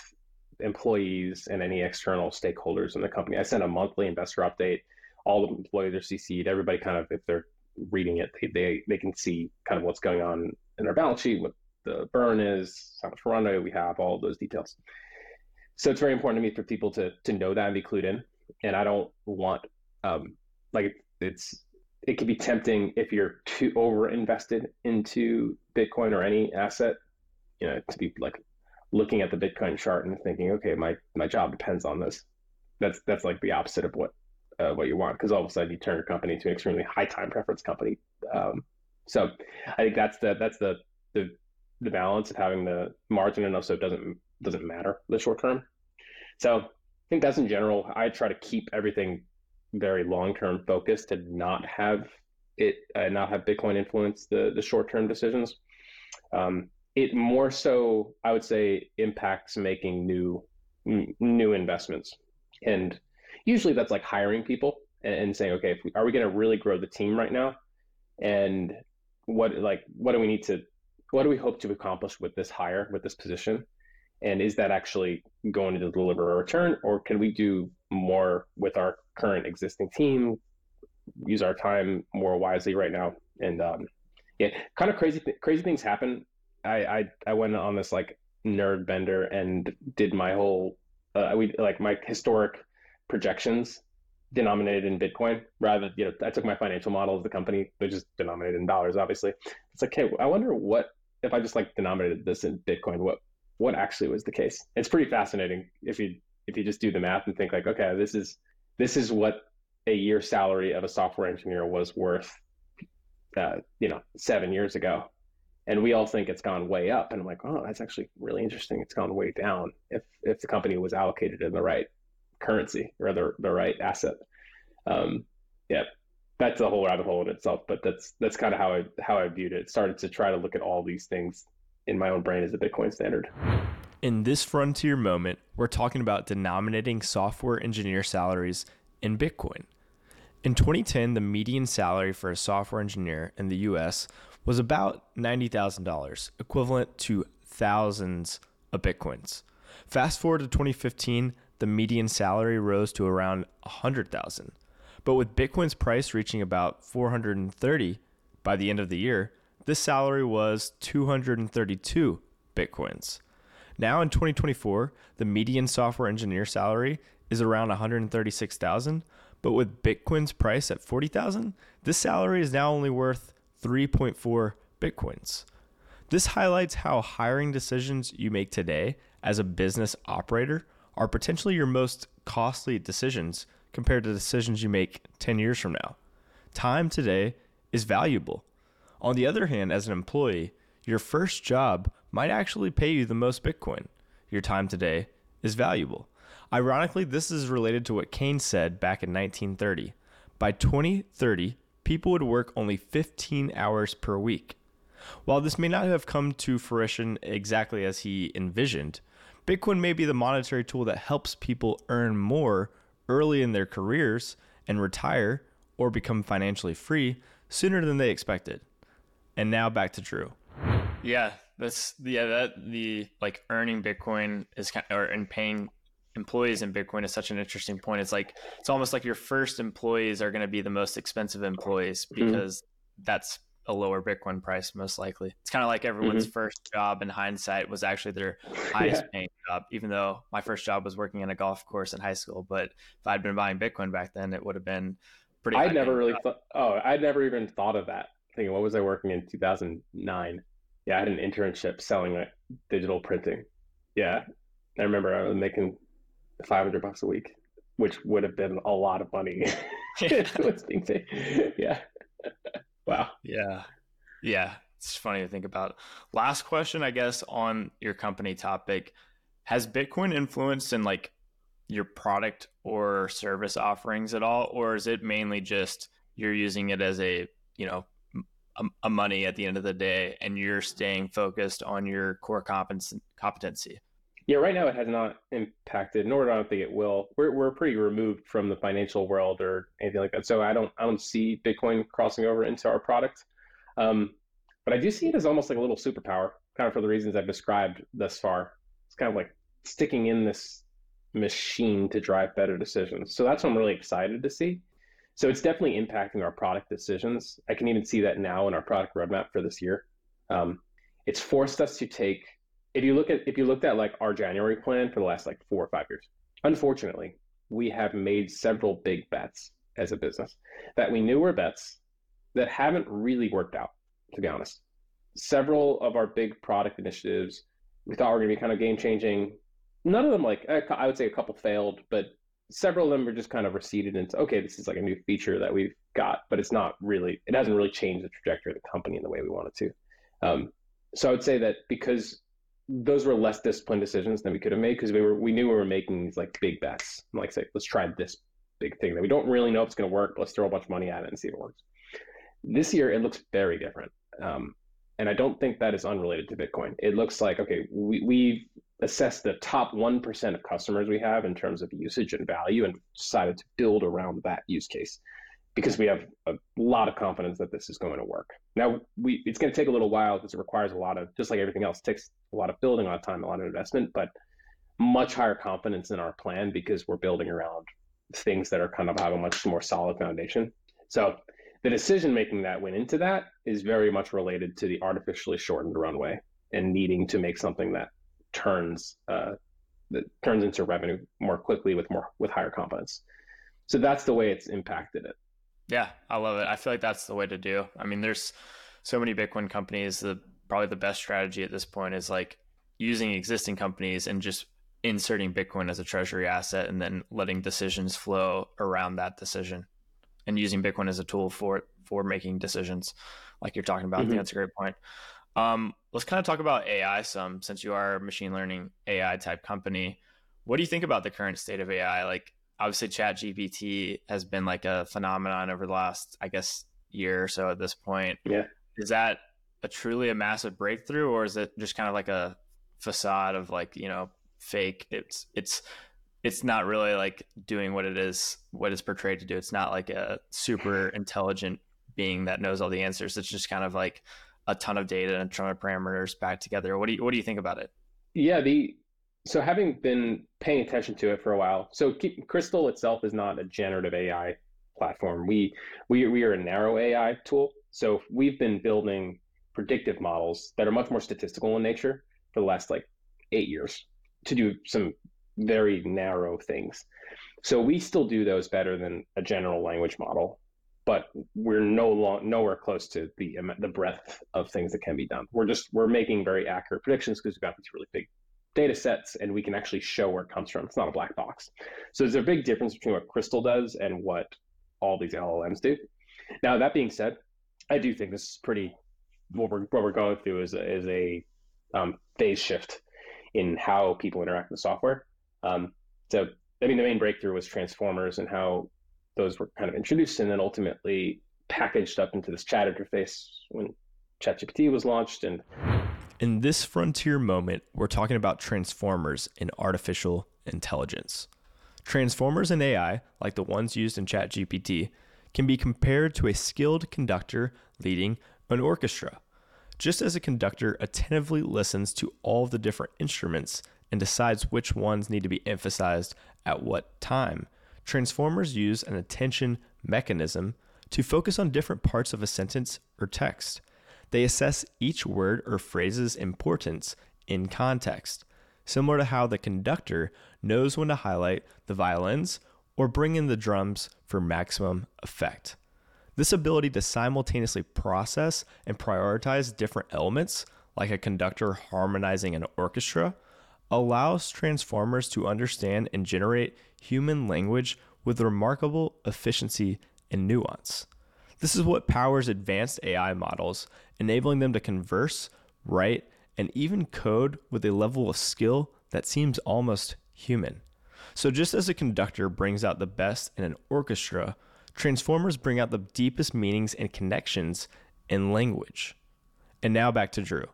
employees and any external stakeholders in the company. I send a monthly investor update. All the employees are CC'd. Everybody kind of, if they're reading it, they, they, they can see kind of what's going on in our balance sheet, what the burn is, how much runway we have, all those details. So it's very important to me for people to to know that and be clued in. And I don't want um, like it's it can be tempting if you're too over invested into Bitcoin or any asset, you know, to be like looking at the Bitcoin chart and thinking, okay, my my job depends on this. That's that's like the opposite of what uh, what you want because all of a sudden you turn your company into an extremely high time preference company. Um, so I think that's the that's the the the balance of having the margin enough so it doesn't doesn't matter the short term. So I think that's in general. I try to keep everything very long term focus to not have it uh, not have Bitcoin influence the the short term decisions. Um, it more so I would say impacts making new new investments and usually that's like hiring people and, and saying, okay, we, are we going to really grow the team right now? And what like what do we need to what do we hope to accomplish with this hire with this position? And is that actually going to deliver a return, or can we do more with our current existing team? Use our time more wisely right now, and um, yeah, kind of crazy th- crazy things happen. I, I I went on this like nerd bender and did my whole uh, we like my historic projections denominated in Bitcoin rather you know I took my financial model of the company they're just denominated in dollars obviously it's like hey I wonder what if I just like denominated this in Bitcoin what what actually was the case it's pretty fascinating if you if you just do the math and think like okay this is this is what a year salary of a software engineer was worth uh, you know, seven years ago. And we all think it's gone way up. And I'm like, oh, that's actually really interesting. It's gone way down if if the company was allocated in the right currency or the, the right asset. Um, yeah, that's a whole rabbit hole in itself. But that's that's kind of how I how I viewed it. Started to try to look at all these things in my own brain as a Bitcoin standard. In this frontier moment, we're talking about denominating software engineer salaries in Bitcoin. In 2010, the median salary for a software engineer in the US was about $90,000, equivalent to thousands of Bitcoins. Fast forward to 2015, the median salary rose to around 100,000. But with Bitcoin's price reaching about 430 by the end of the year, this salary was 232 Bitcoins. Now in 2024, the median software engineer salary is around 136,000, but with Bitcoin's price at 40,000, this salary is now only worth 3.4 Bitcoins. This highlights how hiring decisions you make today as a business operator are potentially your most costly decisions compared to decisions you make 10 years from now. Time today is valuable. On the other hand, as an employee, your first job might actually pay you the most Bitcoin. Your time today is valuable. Ironically, this is related to what Keynes said back in 1930. By 2030, people would work only 15 hours per week. While this may not have come to fruition exactly as he envisioned, Bitcoin may be the monetary tool that helps people earn more early in their careers and retire or become financially free sooner than they expected. And now back to Drew. Yeah, that's yeah that the like earning Bitcoin is kind of, or and paying employees in Bitcoin is such an interesting point. It's like it's almost like your first employees are going to be the most expensive employees mm-hmm. because mm-hmm. that's a lower Bitcoin price most likely. It's kind of like everyone's mm-hmm. first job in hindsight was actually their highest yeah. paying job, even though my first job was working in a golf course in high school. But if I'd been buying Bitcoin back then, it would have been pretty. I'd never really thought. Oh, I'd never even thought of that. Thinking, what was I working in 2009? Yeah, I had an internship selling like digital printing. Yeah, I remember I was making 500 bucks a week, which would have been a lot of money. yeah. wow. Yeah. Yeah. It's funny to think about. Last question, I guess, on your company topic. Has Bitcoin influenced in like your product or service offerings at all? Or is it mainly just you're using it as a, you know, a, a money at the end of the day and you're staying focused on your core competency? Yeah, right now it has not impacted, nor do I think it will. We're we're pretty removed from the financial world or anything like that, so I don't I don't see Bitcoin crossing over into our product. Um, but I do see it as almost like a little superpower, kind of for the reasons I've described thus far. It's kind of like sticking in this machine to drive better decisions. So that's what I'm really excited to see. So it's definitely impacting our product decisions. I can even see that now in our product roadmap for this year. Um, it's forced us to take if you look at if you looked at like our January plan for the last like four or five years, unfortunately, we have made several big bets as a business that we knew were bets that haven't really worked out, to be honest. Several of our big product initiatives we thought were going to be kind of game changing. None of them, like I would say, a couple failed, but several of them are just kind of receded into okay, this is like a new feature that we've got, but it's not really, it hasn't really changed the trajectory of the company in the way we want it to. Um, so I would say that because those were less disciplined decisions than we could have made because we were we knew we were making these like big bets. Like say, let's try this big thing that we don't really know if it's going to work. let's throw a bunch of money at it and see if it works. This year, it looks very different, um, and I don't think that is unrelated to Bitcoin. It looks like okay, we we've assessed the top one percent of customers we have in terms of usage and value, and decided to build around that use case because we have a lot of confidence that this is going to work. Now, we it's going to take a little while because it requires a lot of just like everything else, takes a lot of building, a lot of time, a lot of investment, but much higher confidence in our plan because we're building around things that are kind of have a much more solid foundation. So the decision making that went into that is very much related to the artificially shortened runway and needing to make something that turns uh, that turns into revenue more quickly with more with higher confidence. So that's the way it's impacted it. Yeah, I love it. I feel like that's the way to do. I mean, there's so many Bitcoin companies. The probably the best strategy at this point is like using existing companies and just inserting Bitcoin as a treasury asset and then letting decisions flow around that decision. and using Bitcoin as a tool for for making decisions, like you're talking about. Mm-hmm. I think mm-hmm. that's a great point. Um, let's kind of talk about AI some, since you are a machine learning AI type company. What do you think about the current state of AI? Like, obviously, Chat GPT has been like a phenomenon over the last, I guess, year or so at this point. Yeah. Is that a truly a massive breakthrough, or is it just kind of like a facade of like you know fake? It's it's it's not really like doing what it is what it's portrayed to do. It's not like a super intelligent being that knows all the answers. It's just kind of like a ton of data and a ton of parameters back together. What do you what do you think about it? Yeah, the so having been paying attention to it for a while, so Crystal itself is not a generative AI platform. We we we are a narrow AI tool. So we've been building predictive models that are much more statistical in nature for the last like eight years to do some very narrow things. So we still do those better than a general language model but we're no long nowhere close to the the breadth of things that can be done. We're just we're making very accurate predictions because we've got these really big data sets and we can actually show where it comes from. It's not a black box. So there's a big difference between what Crystal does and what all these LLMs do. Now that being said, I do think this is pretty what we're what we're going through is a, is a um, phase shift in how people interact with software. Um, so I mean the main breakthrough was transformers and how those were kind of introduced and then ultimately packaged up into this chat interface when ChatGPT was launched. And in this frontier moment, we're talking about transformers in artificial intelligence. Transformers in AI, like the ones used in ChatGPT, can be compared to a skilled conductor leading an orchestra. Just as a conductor attentively listens to all the different instruments and decides which ones need to be emphasized at what time, Transformers use an attention mechanism to focus on different parts of a sentence or text. They assess each word or phrase's importance in context, similar to how the conductor knows when to highlight the violins or bring in the drums for maximum effect. This ability to simultaneously process and prioritize different elements, like a conductor harmonizing an orchestra, allows transformers to understand and generate human language with remarkable efficiency and nuance. This is what powers advanced AI models, enabling them to converse, write, and even code with a level of skill that seems almost human. So, just as a conductor brings out the best in an orchestra, transformers bring out the deepest meanings and connections in language. And now back to Drew.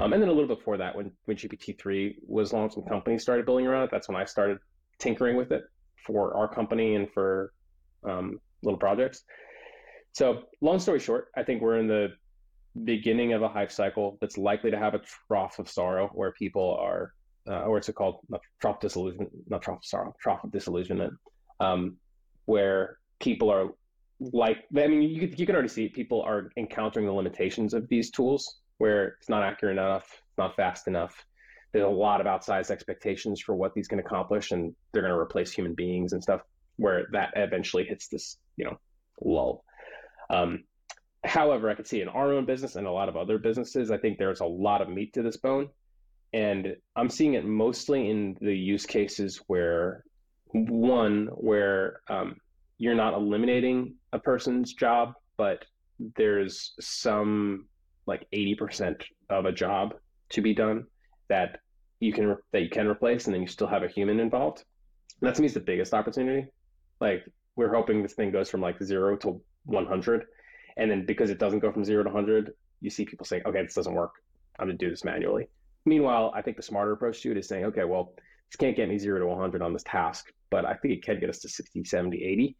Um, and then a little before that, when, when GPT-3 was launched and companies started building around it, that's when I started tinkering with it for our company and for um, little projects. So, long story short, I think we're in the beginning of a hype cycle that's likely to have a trough of sorrow where people are, uh, or it's called? Not trough disillusionment, not trough of sorrow, trough of disillusionment, um, where people are like, I mean, you, you can already see people are encountering the limitations of these tools where it's not accurate enough, not fast enough, there's a lot of outsized expectations for what these can accomplish, and they're going to replace human beings and stuff. Where that eventually hits this, you know, lull. Um, however, I could see in our own business and a lot of other businesses, I think there's a lot of meat to this bone, and I'm seeing it mostly in the use cases where one where um, you're not eliminating a person's job, but there's some like 80% of a job to be done that you can that you can replace, and then you still have a human involved. That to me is the biggest opportunity. Like we're hoping this thing goes from like zero to 100, and then because it doesn't go from zero to 100, you see people saying, "Okay, this doesn't work. I'm going to do this manually." Meanwhile, I think the smarter approach to it is saying, "Okay, well, this can't get me zero to 100 on this task, but I think it can get us to 60, 70, 80."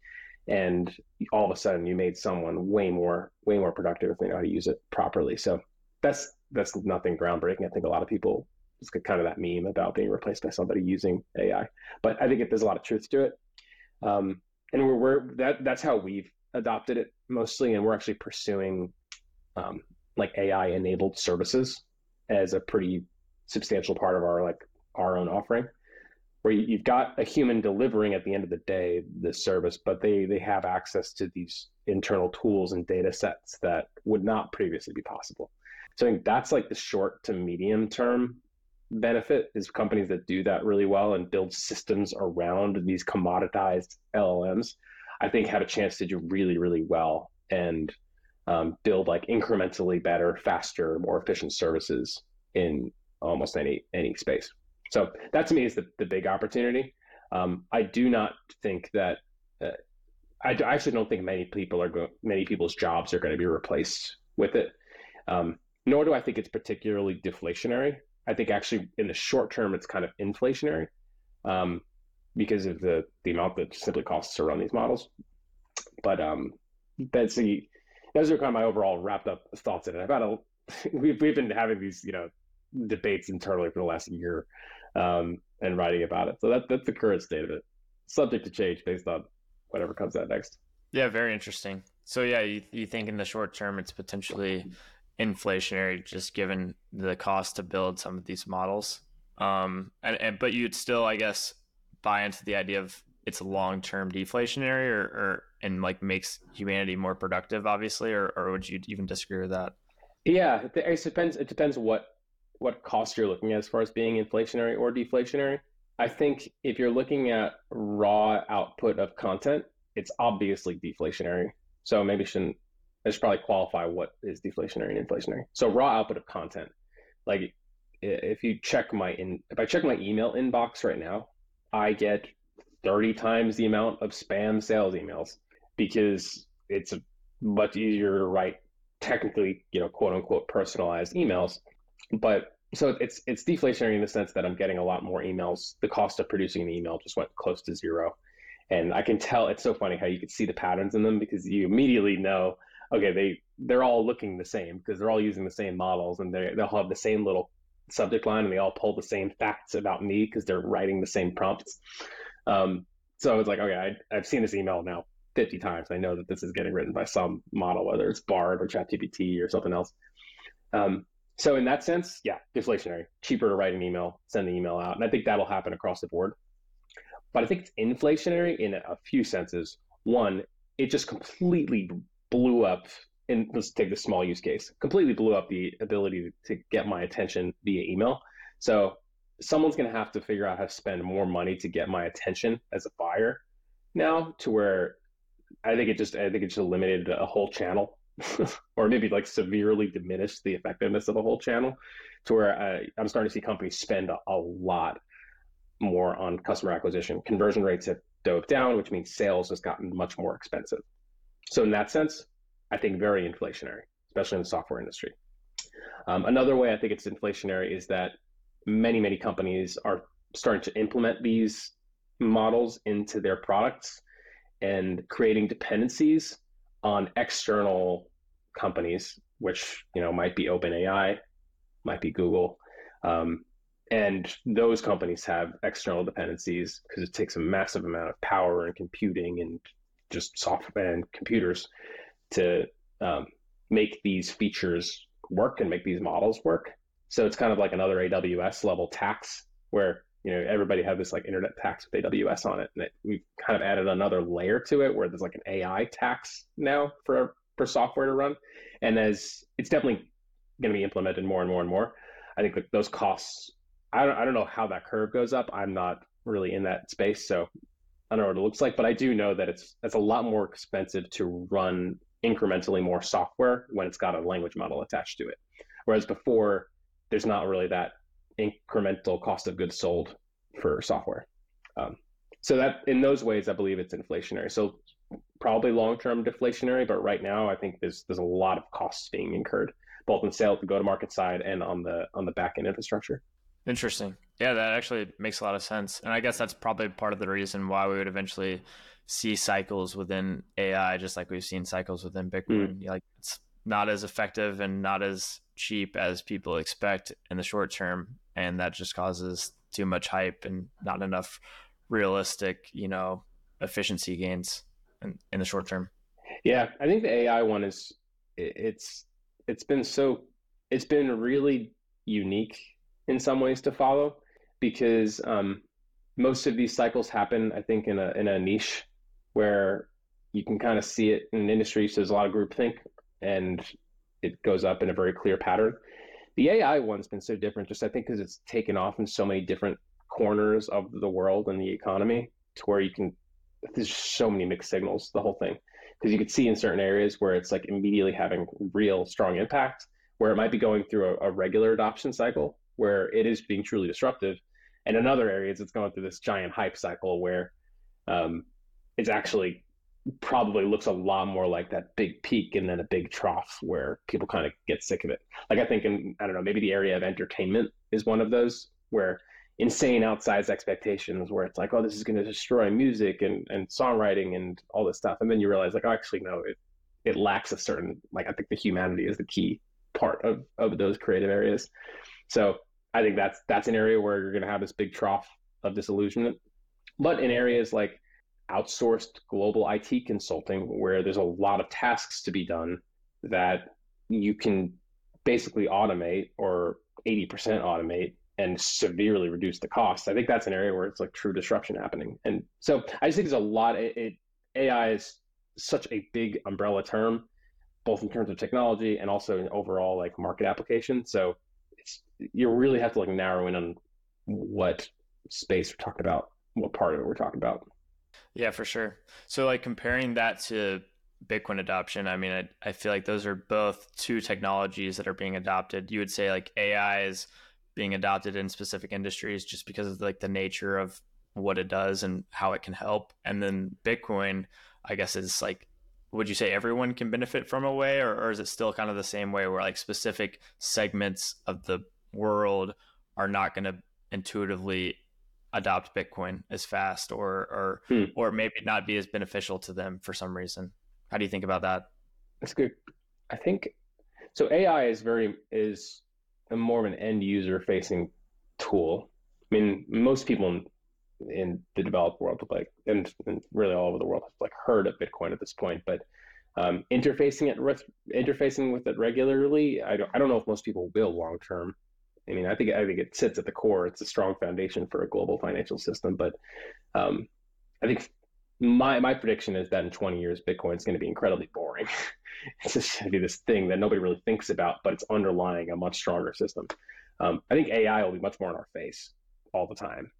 And all of a sudden you made someone way more way more productive if they know how to use it properly so that's that's nothing groundbreaking i think a lot of people it's kind of that meme about being replaced by somebody using AI. But I think there's a lot of truth to it. Um, and we're, we're that that's how we've adopted it mostly, and we're actually pursuing um, like AI enabled services as a pretty substantial part of our like our own offering where you've got a human delivering at the end of the day this service, but they they have access to these internal tools and data sets that would not previously be possible. So I think that's like the short to medium term benefit is companies that do that really well and build systems around these commoditized LLMs. I think have a chance to do really, really well and um, build like incrementally better, faster, more efficient services in almost any any space. So that to me is the, the big opportunity. Um, I do not think that uh, I, I, actually don't think many people are many people's jobs are going to be replaced with it. Um, nor do I think it's particularly deflationary. I think actually in the short term it's kind of inflationary um, because of the the amount that simply costs to run these models. But um, that's the those are kind of my overall wrapped up thoughts in it. I've had a we've we've been having these you know debates internally for the last year um, and writing about it. So that that's the current state of it. Subject to change based on whatever comes out next. Yeah, very interesting. So yeah, you you think in the short term it's potentially inflationary, just given the cost to build some of these models. Um, and, and but you'd still, I guess, buy into the idea of it's long term deflationary, or, or and like makes humanity more productive, obviously, or or would you even disagree with that? Yeah, it depends. It depends what what cost you're looking at as far as being inflationary or deflationary. I think if you're looking at raw output of content, it's obviously deflationary. So maybe shouldn't I should probably qualify what is deflationary and inflationary. So raw output of content, like if you check my in if I check my email inbox right now, I get 30 times the amount of spam sales emails because it's much easier to write technically, you know, quote unquote personalized emails but so it's it's deflationary in the sense that I'm getting a lot more emails. The cost of producing an email just went close to zero, and I can tell it's so funny how you can see the patterns in them because you immediately know, okay, they they're all looking the same because they're all using the same models and they they'll have the same little subject line and they all pull the same facts about me because they're writing the same prompts. Um, so it's like, okay, I, I've seen this email now 50 times. I know that this is getting written by some model, whether it's Bard or ChatGPT or something else. Um, so in that sense, yeah, deflationary. Cheaper to write an email, send the email out, and I think that'll happen across the board. But I think it's inflationary in a few senses. One, it just completely blew up. And let's take the small use case. Completely blew up the ability to, to get my attention via email. So someone's going to have to figure out how to spend more money to get my attention as a buyer now to where I think it just I think it just eliminated a whole channel or maybe like severely diminish the effectiveness of the whole channel to where I, I'm starting to see companies spend a, a lot more on customer acquisition. Conversion rates have dove down, which means sales has gotten much more expensive. So in that sense, I think very inflationary, especially in the software industry. Um, another way I think it's inflationary is that many, many companies are starting to implement these models into their products and creating dependencies on external companies, which you know might be OpenAI, might be Google, um, and those companies have external dependencies because it takes a massive amount of power and computing and just software and computers to um, make these features work and make these models work. So it's kind of like another AWS level tax where you know everybody had this like internet tax with AWS on it, and it, we've kind of added another layer to it where there's like an AI tax now for for software to run, and as it's definitely going to be implemented more and more and more. I think those costs. I don't I don't know how that curve goes up. I'm not really in that space, so I don't know what it looks like, but I do know that it's it's a lot more expensive to run incrementally more software when it's got a language model attached to it. Whereas before, there's not really that incremental cost of goods sold for software. Um, so that in those ways, I believe it's inflationary. So probably long term deflationary, but right now I think there's there's a lot of costs being incurred both in sales, the go to market side, and on the on the back end infrastructure. Interesting. Yeah, that actually makes a lot of sense, and I guess that's probably part of the reason why we would eventually see cycles within AI, just like we've seen cycles within Bitcoin. Mm. Like it's not as effective and not as cheap as people expect in the short term, and that just causes too much hype and not enough realistic, you know, efficiency gains in, in the short term. Yeah, I think the AI one is it's it's been so it's been really unique in some ways to follow because um, most of these cycles happen, I think, in a in a niche where you can kind of see it in an industry. So there's a lot of groupthink, and it goes up in a very clear pattern. The AI one's been so different, just I think, because it's taken off in so many different corners of the world and the economy, to where you can there's so many mixed signals, the whole thing. Because you could see in certain areas where it's like immediately having real strong impact, where it might be going through a, a regular adoption cycle where it is being truly disruptive. And in other areas, it's going through this giant hype cycle where um, it's actually probably looks a lot more like that big peak and then a big trough where people kind of get sick of it. Like I think in I don't know, maybe the area of entertainment is one of those where insane outsized expectations where it's like, oh, this is going to destroy music and, and songwriting and all this stuff. And then you realize like, oh, actually, no, it, it lacks a certain, like, I think the humanity is the key part of, of those creative areas. So I think that's, that's an area where you're going to have this big trough of disillusionment. But in areas like outsourced global IT consulting, where there's a lot of tasks to be done that you can basically automate or 80% automate and severely reduce the cost. I think that's an area where it's like true disruption happening. And so I just think there's a lot. It, it, AI is such a big umbrella term, both in terms of technology and also in overall like market application. So it's you really have to like narrow in on what space we're talking about, what part of it we're talking about. Yeah, for sure. So like comparing that to Bitcoin adoption, I mean, I, I feel like those are both two technologies that are being adopted. You would say like AI is being adopted in specific industries just because of like the nature of what it does and how it can help. And then Bitcoin, I guess, is like, would you say everyone can benefit from a way, or, or is it still kind of the same way where like specific segments of the world are not going to intuitively adopt Bitcoin as fast, or or hmm. or maybe not be as beneficial to them for some reason? How do you think about that? That's good. I think so. AI is very is a more of an end user facing tool. I mean, most people in, in the developed world, like, and, and, really all over the world, have like heard of Bitcoin at this point. But um, interfacing it with interfacing with it regularly, I don't, I don't know if most people will long term. I mean, I think I think it sits at the core. It's a strong foundation for a global financial system. But um, I think my my prediction is that in 20 years, Bitcoin is going to be incredibly boring. it's just going to be this thing that nobody really thinks about, but it's underlying a much stronger system. Um, I think AI will be much more in our face all the time.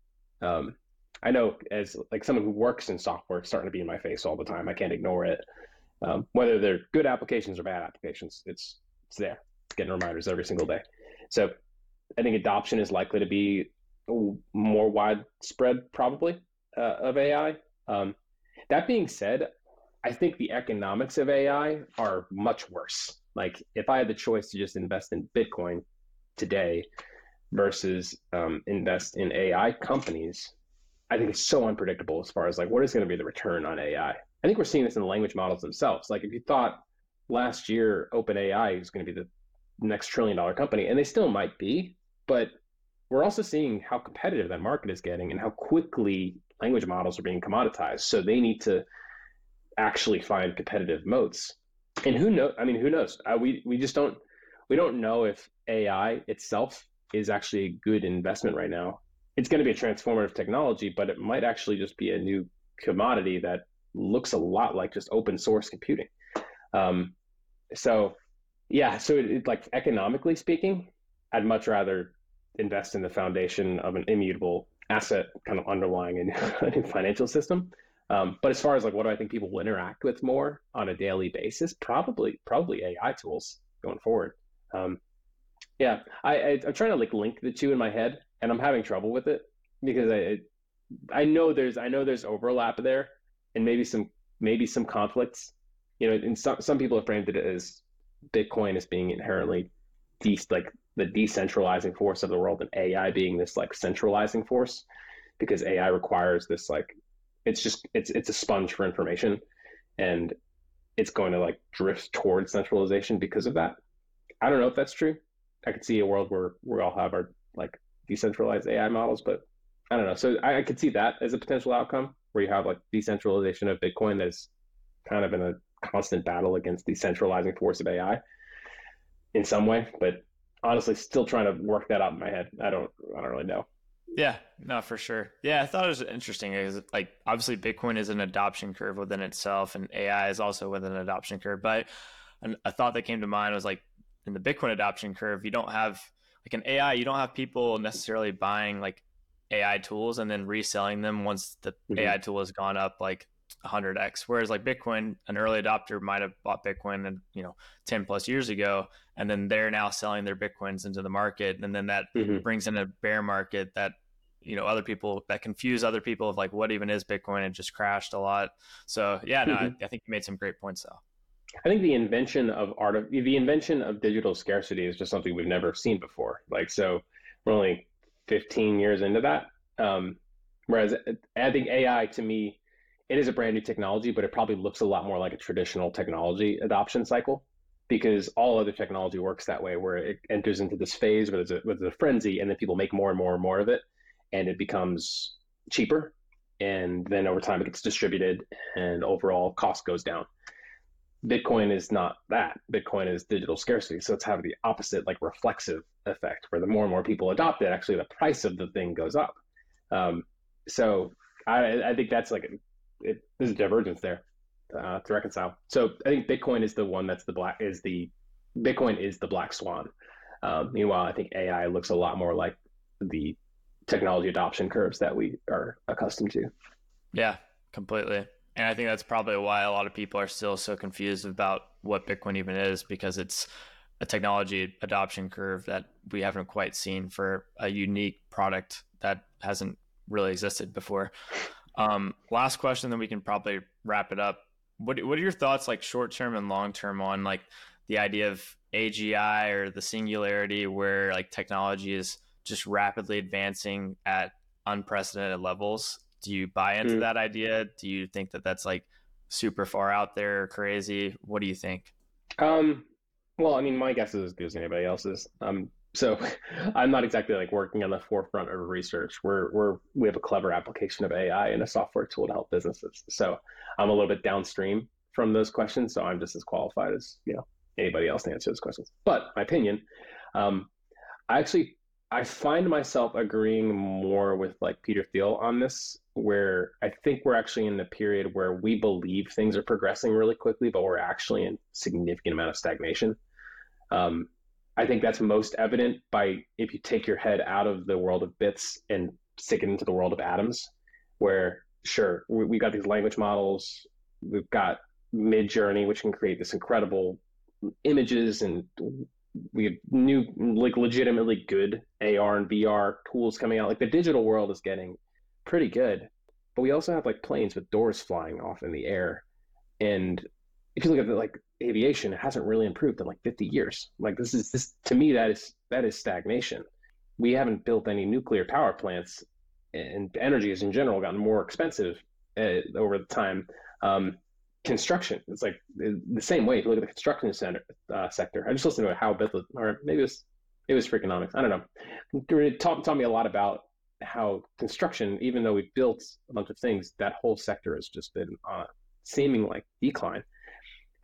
Um, I know as like someone who works in software, it's starting to be in my face all the time. I can't ignore it. Um, whether they're good applications or bad applications, it's it's there. It's getting reminders every single day. So I think adoption is likely to be more widespread, probably, uh, of AI. Um, that being said, I think the economics of AI are much worse. Like if I had the choice to just invest in Bitcoin today versus um, invest in AI companies, I think it's so unpredictable as far as like what is going to be the return on AI. I think we're seeing this in the language models themselves. Like if you thought last year OpenAI was going to be the next trillion dollar company, and they still might be, but we're also seeing how competitive that market is getting and how quickly language models are being commoditized. So they need to actually find competitive moats. And who knows? I mean, who knows? Uh, we we just don't we don't know if AI itself is actually a good investment right now. It's going to be a transformative technology, but it might actually just be a new commodity that looks a lot like just open source computing. Um, so, yeah, so it, it, like economically speaking, I'd much rather invest in the foundation of an immutable asset kind of underlying a new financial system um, but as far as like what do I think people will interact with more on a daily basis, probably probably AI tools going forward. Um, yeah, I, I am trying to like link the two in my head, and I'm having trouble with it because I I know there's I know there's overlap there, and maybe some maybe some conflicts. You know, and some some people have framed it as Bitcoin as being inherently de- like the decentralizing force of the world, and AI being this like centralizing force, because AI requires this like it's just it's it's a sponge for information and it's going to like drift towards centralization because of that. I don't know if that's true. I could see a world where we all have our like decentralized ai models but i don't know. So i, I could see that as a potential outcome where you have like decentralization of bitcoin that's kind of in a constant battle against the centralizing force of ai in some way but honestly still trying to work that out in my head i don't i don't really know yeah, no, for sure. Yeah, I thought it was interesting. Is like obviously Bitcoin is an adoption curve within itself, and AI is also within an adoption curve. But a thought that came to mind was like in the Bitcoin adoption curve, you don't have like an AI. You don't have people necessarily buying like AI tools and then reselling them once the mm-hmm. AI tool has gone up like 100x whereas like bitcoin an early adopter might have bought bitcoin and you know 10 plus years ago and then they're now selling their bitcoins into the market and then that mm-hmm. brings in a bear market that you know other people that confuse other people of like what even is bitcoin? And just crashed a lot. So yeah no mm-hmm. I, I, think you made some great points though. I think the invention of art of the invention of digital scarcity is just something we've never seen before. Like so we're only 15 years into that. Um, whereas i think ai to me it is a brand new technology but it probably looks a lot more like a traditional technology adoption cycle because all other technology works that way where it enters into this phase where there's a, where there's a frenzy and then people make more and more and more of it and it becomes cheaper and then over time it gets distributed and overall cost goes down. Bitcoin is not that. Bitcoin is digital scarcity. So it's having the opposite like reflexive effect where the more and more people adopt it actually the price of the thing goes up. Um, so I, I think that's like it, there's a divergence there uh, to reconcile so i think bitcoin is the one that's the black is the bitcoin is the black swan um, meanwhile i think ai looks a lot more like the technology adoption curves that we are accustomed to. Yeah, completely. And I think that's probably why a lot of people are still so confused about what Bitcoin even is because it's a technology adoption curve that we haven't quite seen for a unique product that hasn't really existed before. Um, last question, then we can probably wrap it up. What What are your thoughts, like short term and long term, on like the idea of AGI or the singularity, where like technology is just rapidly advancing at unprecedented levels. Do you buy into mm. that idea? Do you think that that's like super far out there, crazy? What do you think? Um, well, I mean, my guess is as good as anybody else's. Um, so I'm not exactly like working on the forefront of research. We're we're we have a clever application of AI and a software tool to help businesses. So I'm a little bit downstream from those questions. So I'm just as qualified as you know anybody else to answer those questions. But my opinion, um, I actually I find myself agreeing more with like Peter Thiel on this, where I think we're actually in the period where we believe things are progressing really quickly, but we're actually in significant amount of stagnation. Um, I think that's most evident by if you take your head out of the world of bits and stick it into the world of atoms, where sure we, we got these language models, we've got Midjourney, which can create this incredible images and we have new like legitimately good AR and VR tools coming out. Like the digital world is getting pretty good, but we also have like planes with doors flying off in the air. And if you look at the, like aviation, hasn't really improved in like 50 years. Like this is this to me that is that is stagnation. We haven't built any nuclear power plants, and energy has in general gotten more expensive uh, over the time. Um, construction. It's like the same way. If you look at the construction center uh, sector, I just listened to how Beth, or maybe it was it was Freakonomics. I don't know. It taught, taught me a lot about how construction, even though we've built a bunch of things, that whole sector has just been uh, seeming like decline.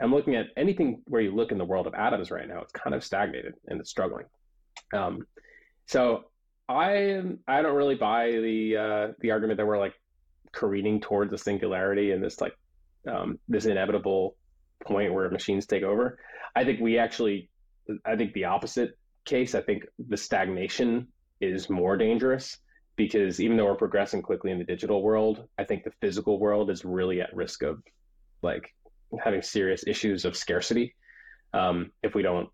I'm looking at anything where you look in the world of atoms right now, it's kind of stagnated and it's struggling. Um, so I I don't really buy the uh, the argument that we're like careening towards a singularity and this like um, this inevitable point where machines take over. I think we actually, I think the opposite case. I think the stagnation is more dangerous because even though we're progressing quickly in the digital world, I think the physical world is really at risk of like having serious issues of scarcity um, if we don't.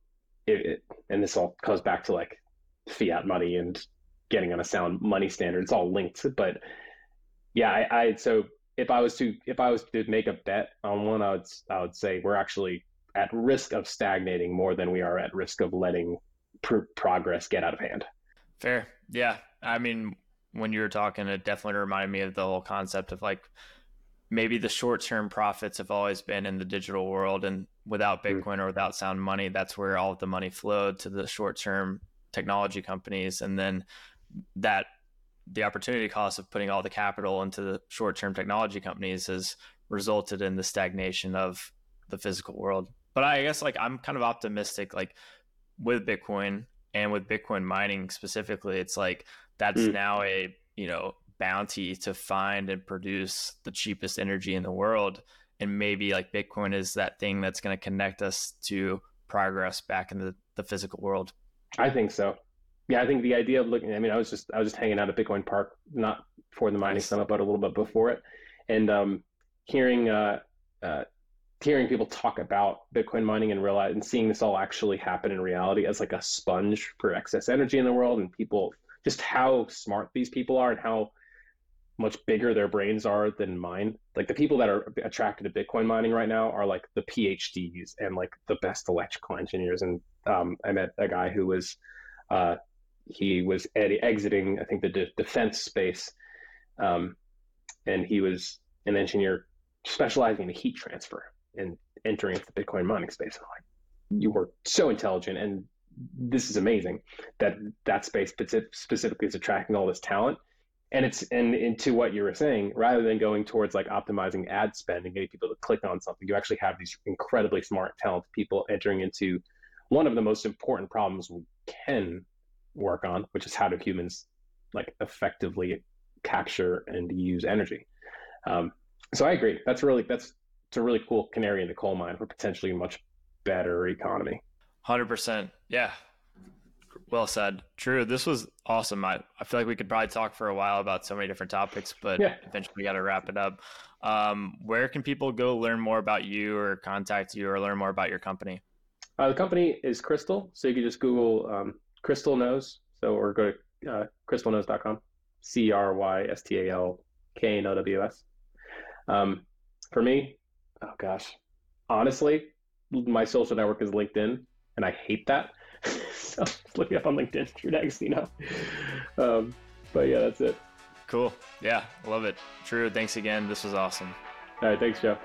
It, it, and this all comes back to like fiat money and getting on a sound money standard. It's all linked, but yeah, I, I so if I was to if I was to make a bet on one, I would I would say we're actually at risk of stagnating more than we are at risk of letting pr- progress get out of hand. Fair, yeah. I mean, when you were talking, it definitely reminded me of the whole concept of like maybe the short term profits have always been in the digital world, and without mm. Bitcoin or without sound money, that's where all of the money flowed to the short term technology companies, and then that the opportunity cost of putting all the capital into the short-term technology companies has resulted in the stagnation of the physical world. But I guess like I'm kind of optimistic like with Bitcoin and with Bitcoin mining specifically, it's like that's mm. now a, you know, bounty to find and produce the cheapest energy in the world. And maybe like Bitcoin is that thing that's going to connect us to progress back in the, the physical world. I think so yeah, I think the idea of looking. I mean, I was just I was just hanging out at Bitcoin Park, not for the mining summit, but a little bit before it, and um, hearing uh, uh, hearing people talk about Bitcoin mining and realize and seeing this all actually happen in reality as like a sponge for excess energy in the world and people just how smart these people are and how much bigger their brains are than mine. Like the people that are attracted to Bitcoin mining right now are like the PhDs and like the best electrical engineers. And um, I met a guy who was uh, he was ed- exiting I think the de- defense space, um, and he was an engineer specializing in heat transfer and entering into the Bitcoin mining space. And I'm like, you were so intelligent, and this is amazing that that space specifically is attracting all this talent. And it's and into what you were saying, rather than going towards like optimizing ad spend and getting people to click on something, you actually have these incredibly smart, talented people entering into one of the most important problems we can work on, which is how do humans like effectively capture and use energy. Um, so I agree. That's really that's it's a really cool canary in the coal mine for potentially a much better economy. Hundred percent. Yeah. Well said. Drew. This was awesome. I, I feel like we could probably talk for a while about so many different topics, but yeah. eventually we got to wrap it up. Um, where can people go learn more about you or contact you or learn more about your company? Uh, the company is Crystal. So you can just Google um, Crystal Knows. So, or go to uh, crystalknows.com. C R Y S T A L K N O W S. Um, for me, oh gosh, honestly, my social network is LinkedIn, and I hate that. So look me up on LinkedIn, Drew D'Agostino. Um, but yeah, that's it. Cool. Yeah, love it. Drew. thanks again. This was awesome. All right, thanks, Joe.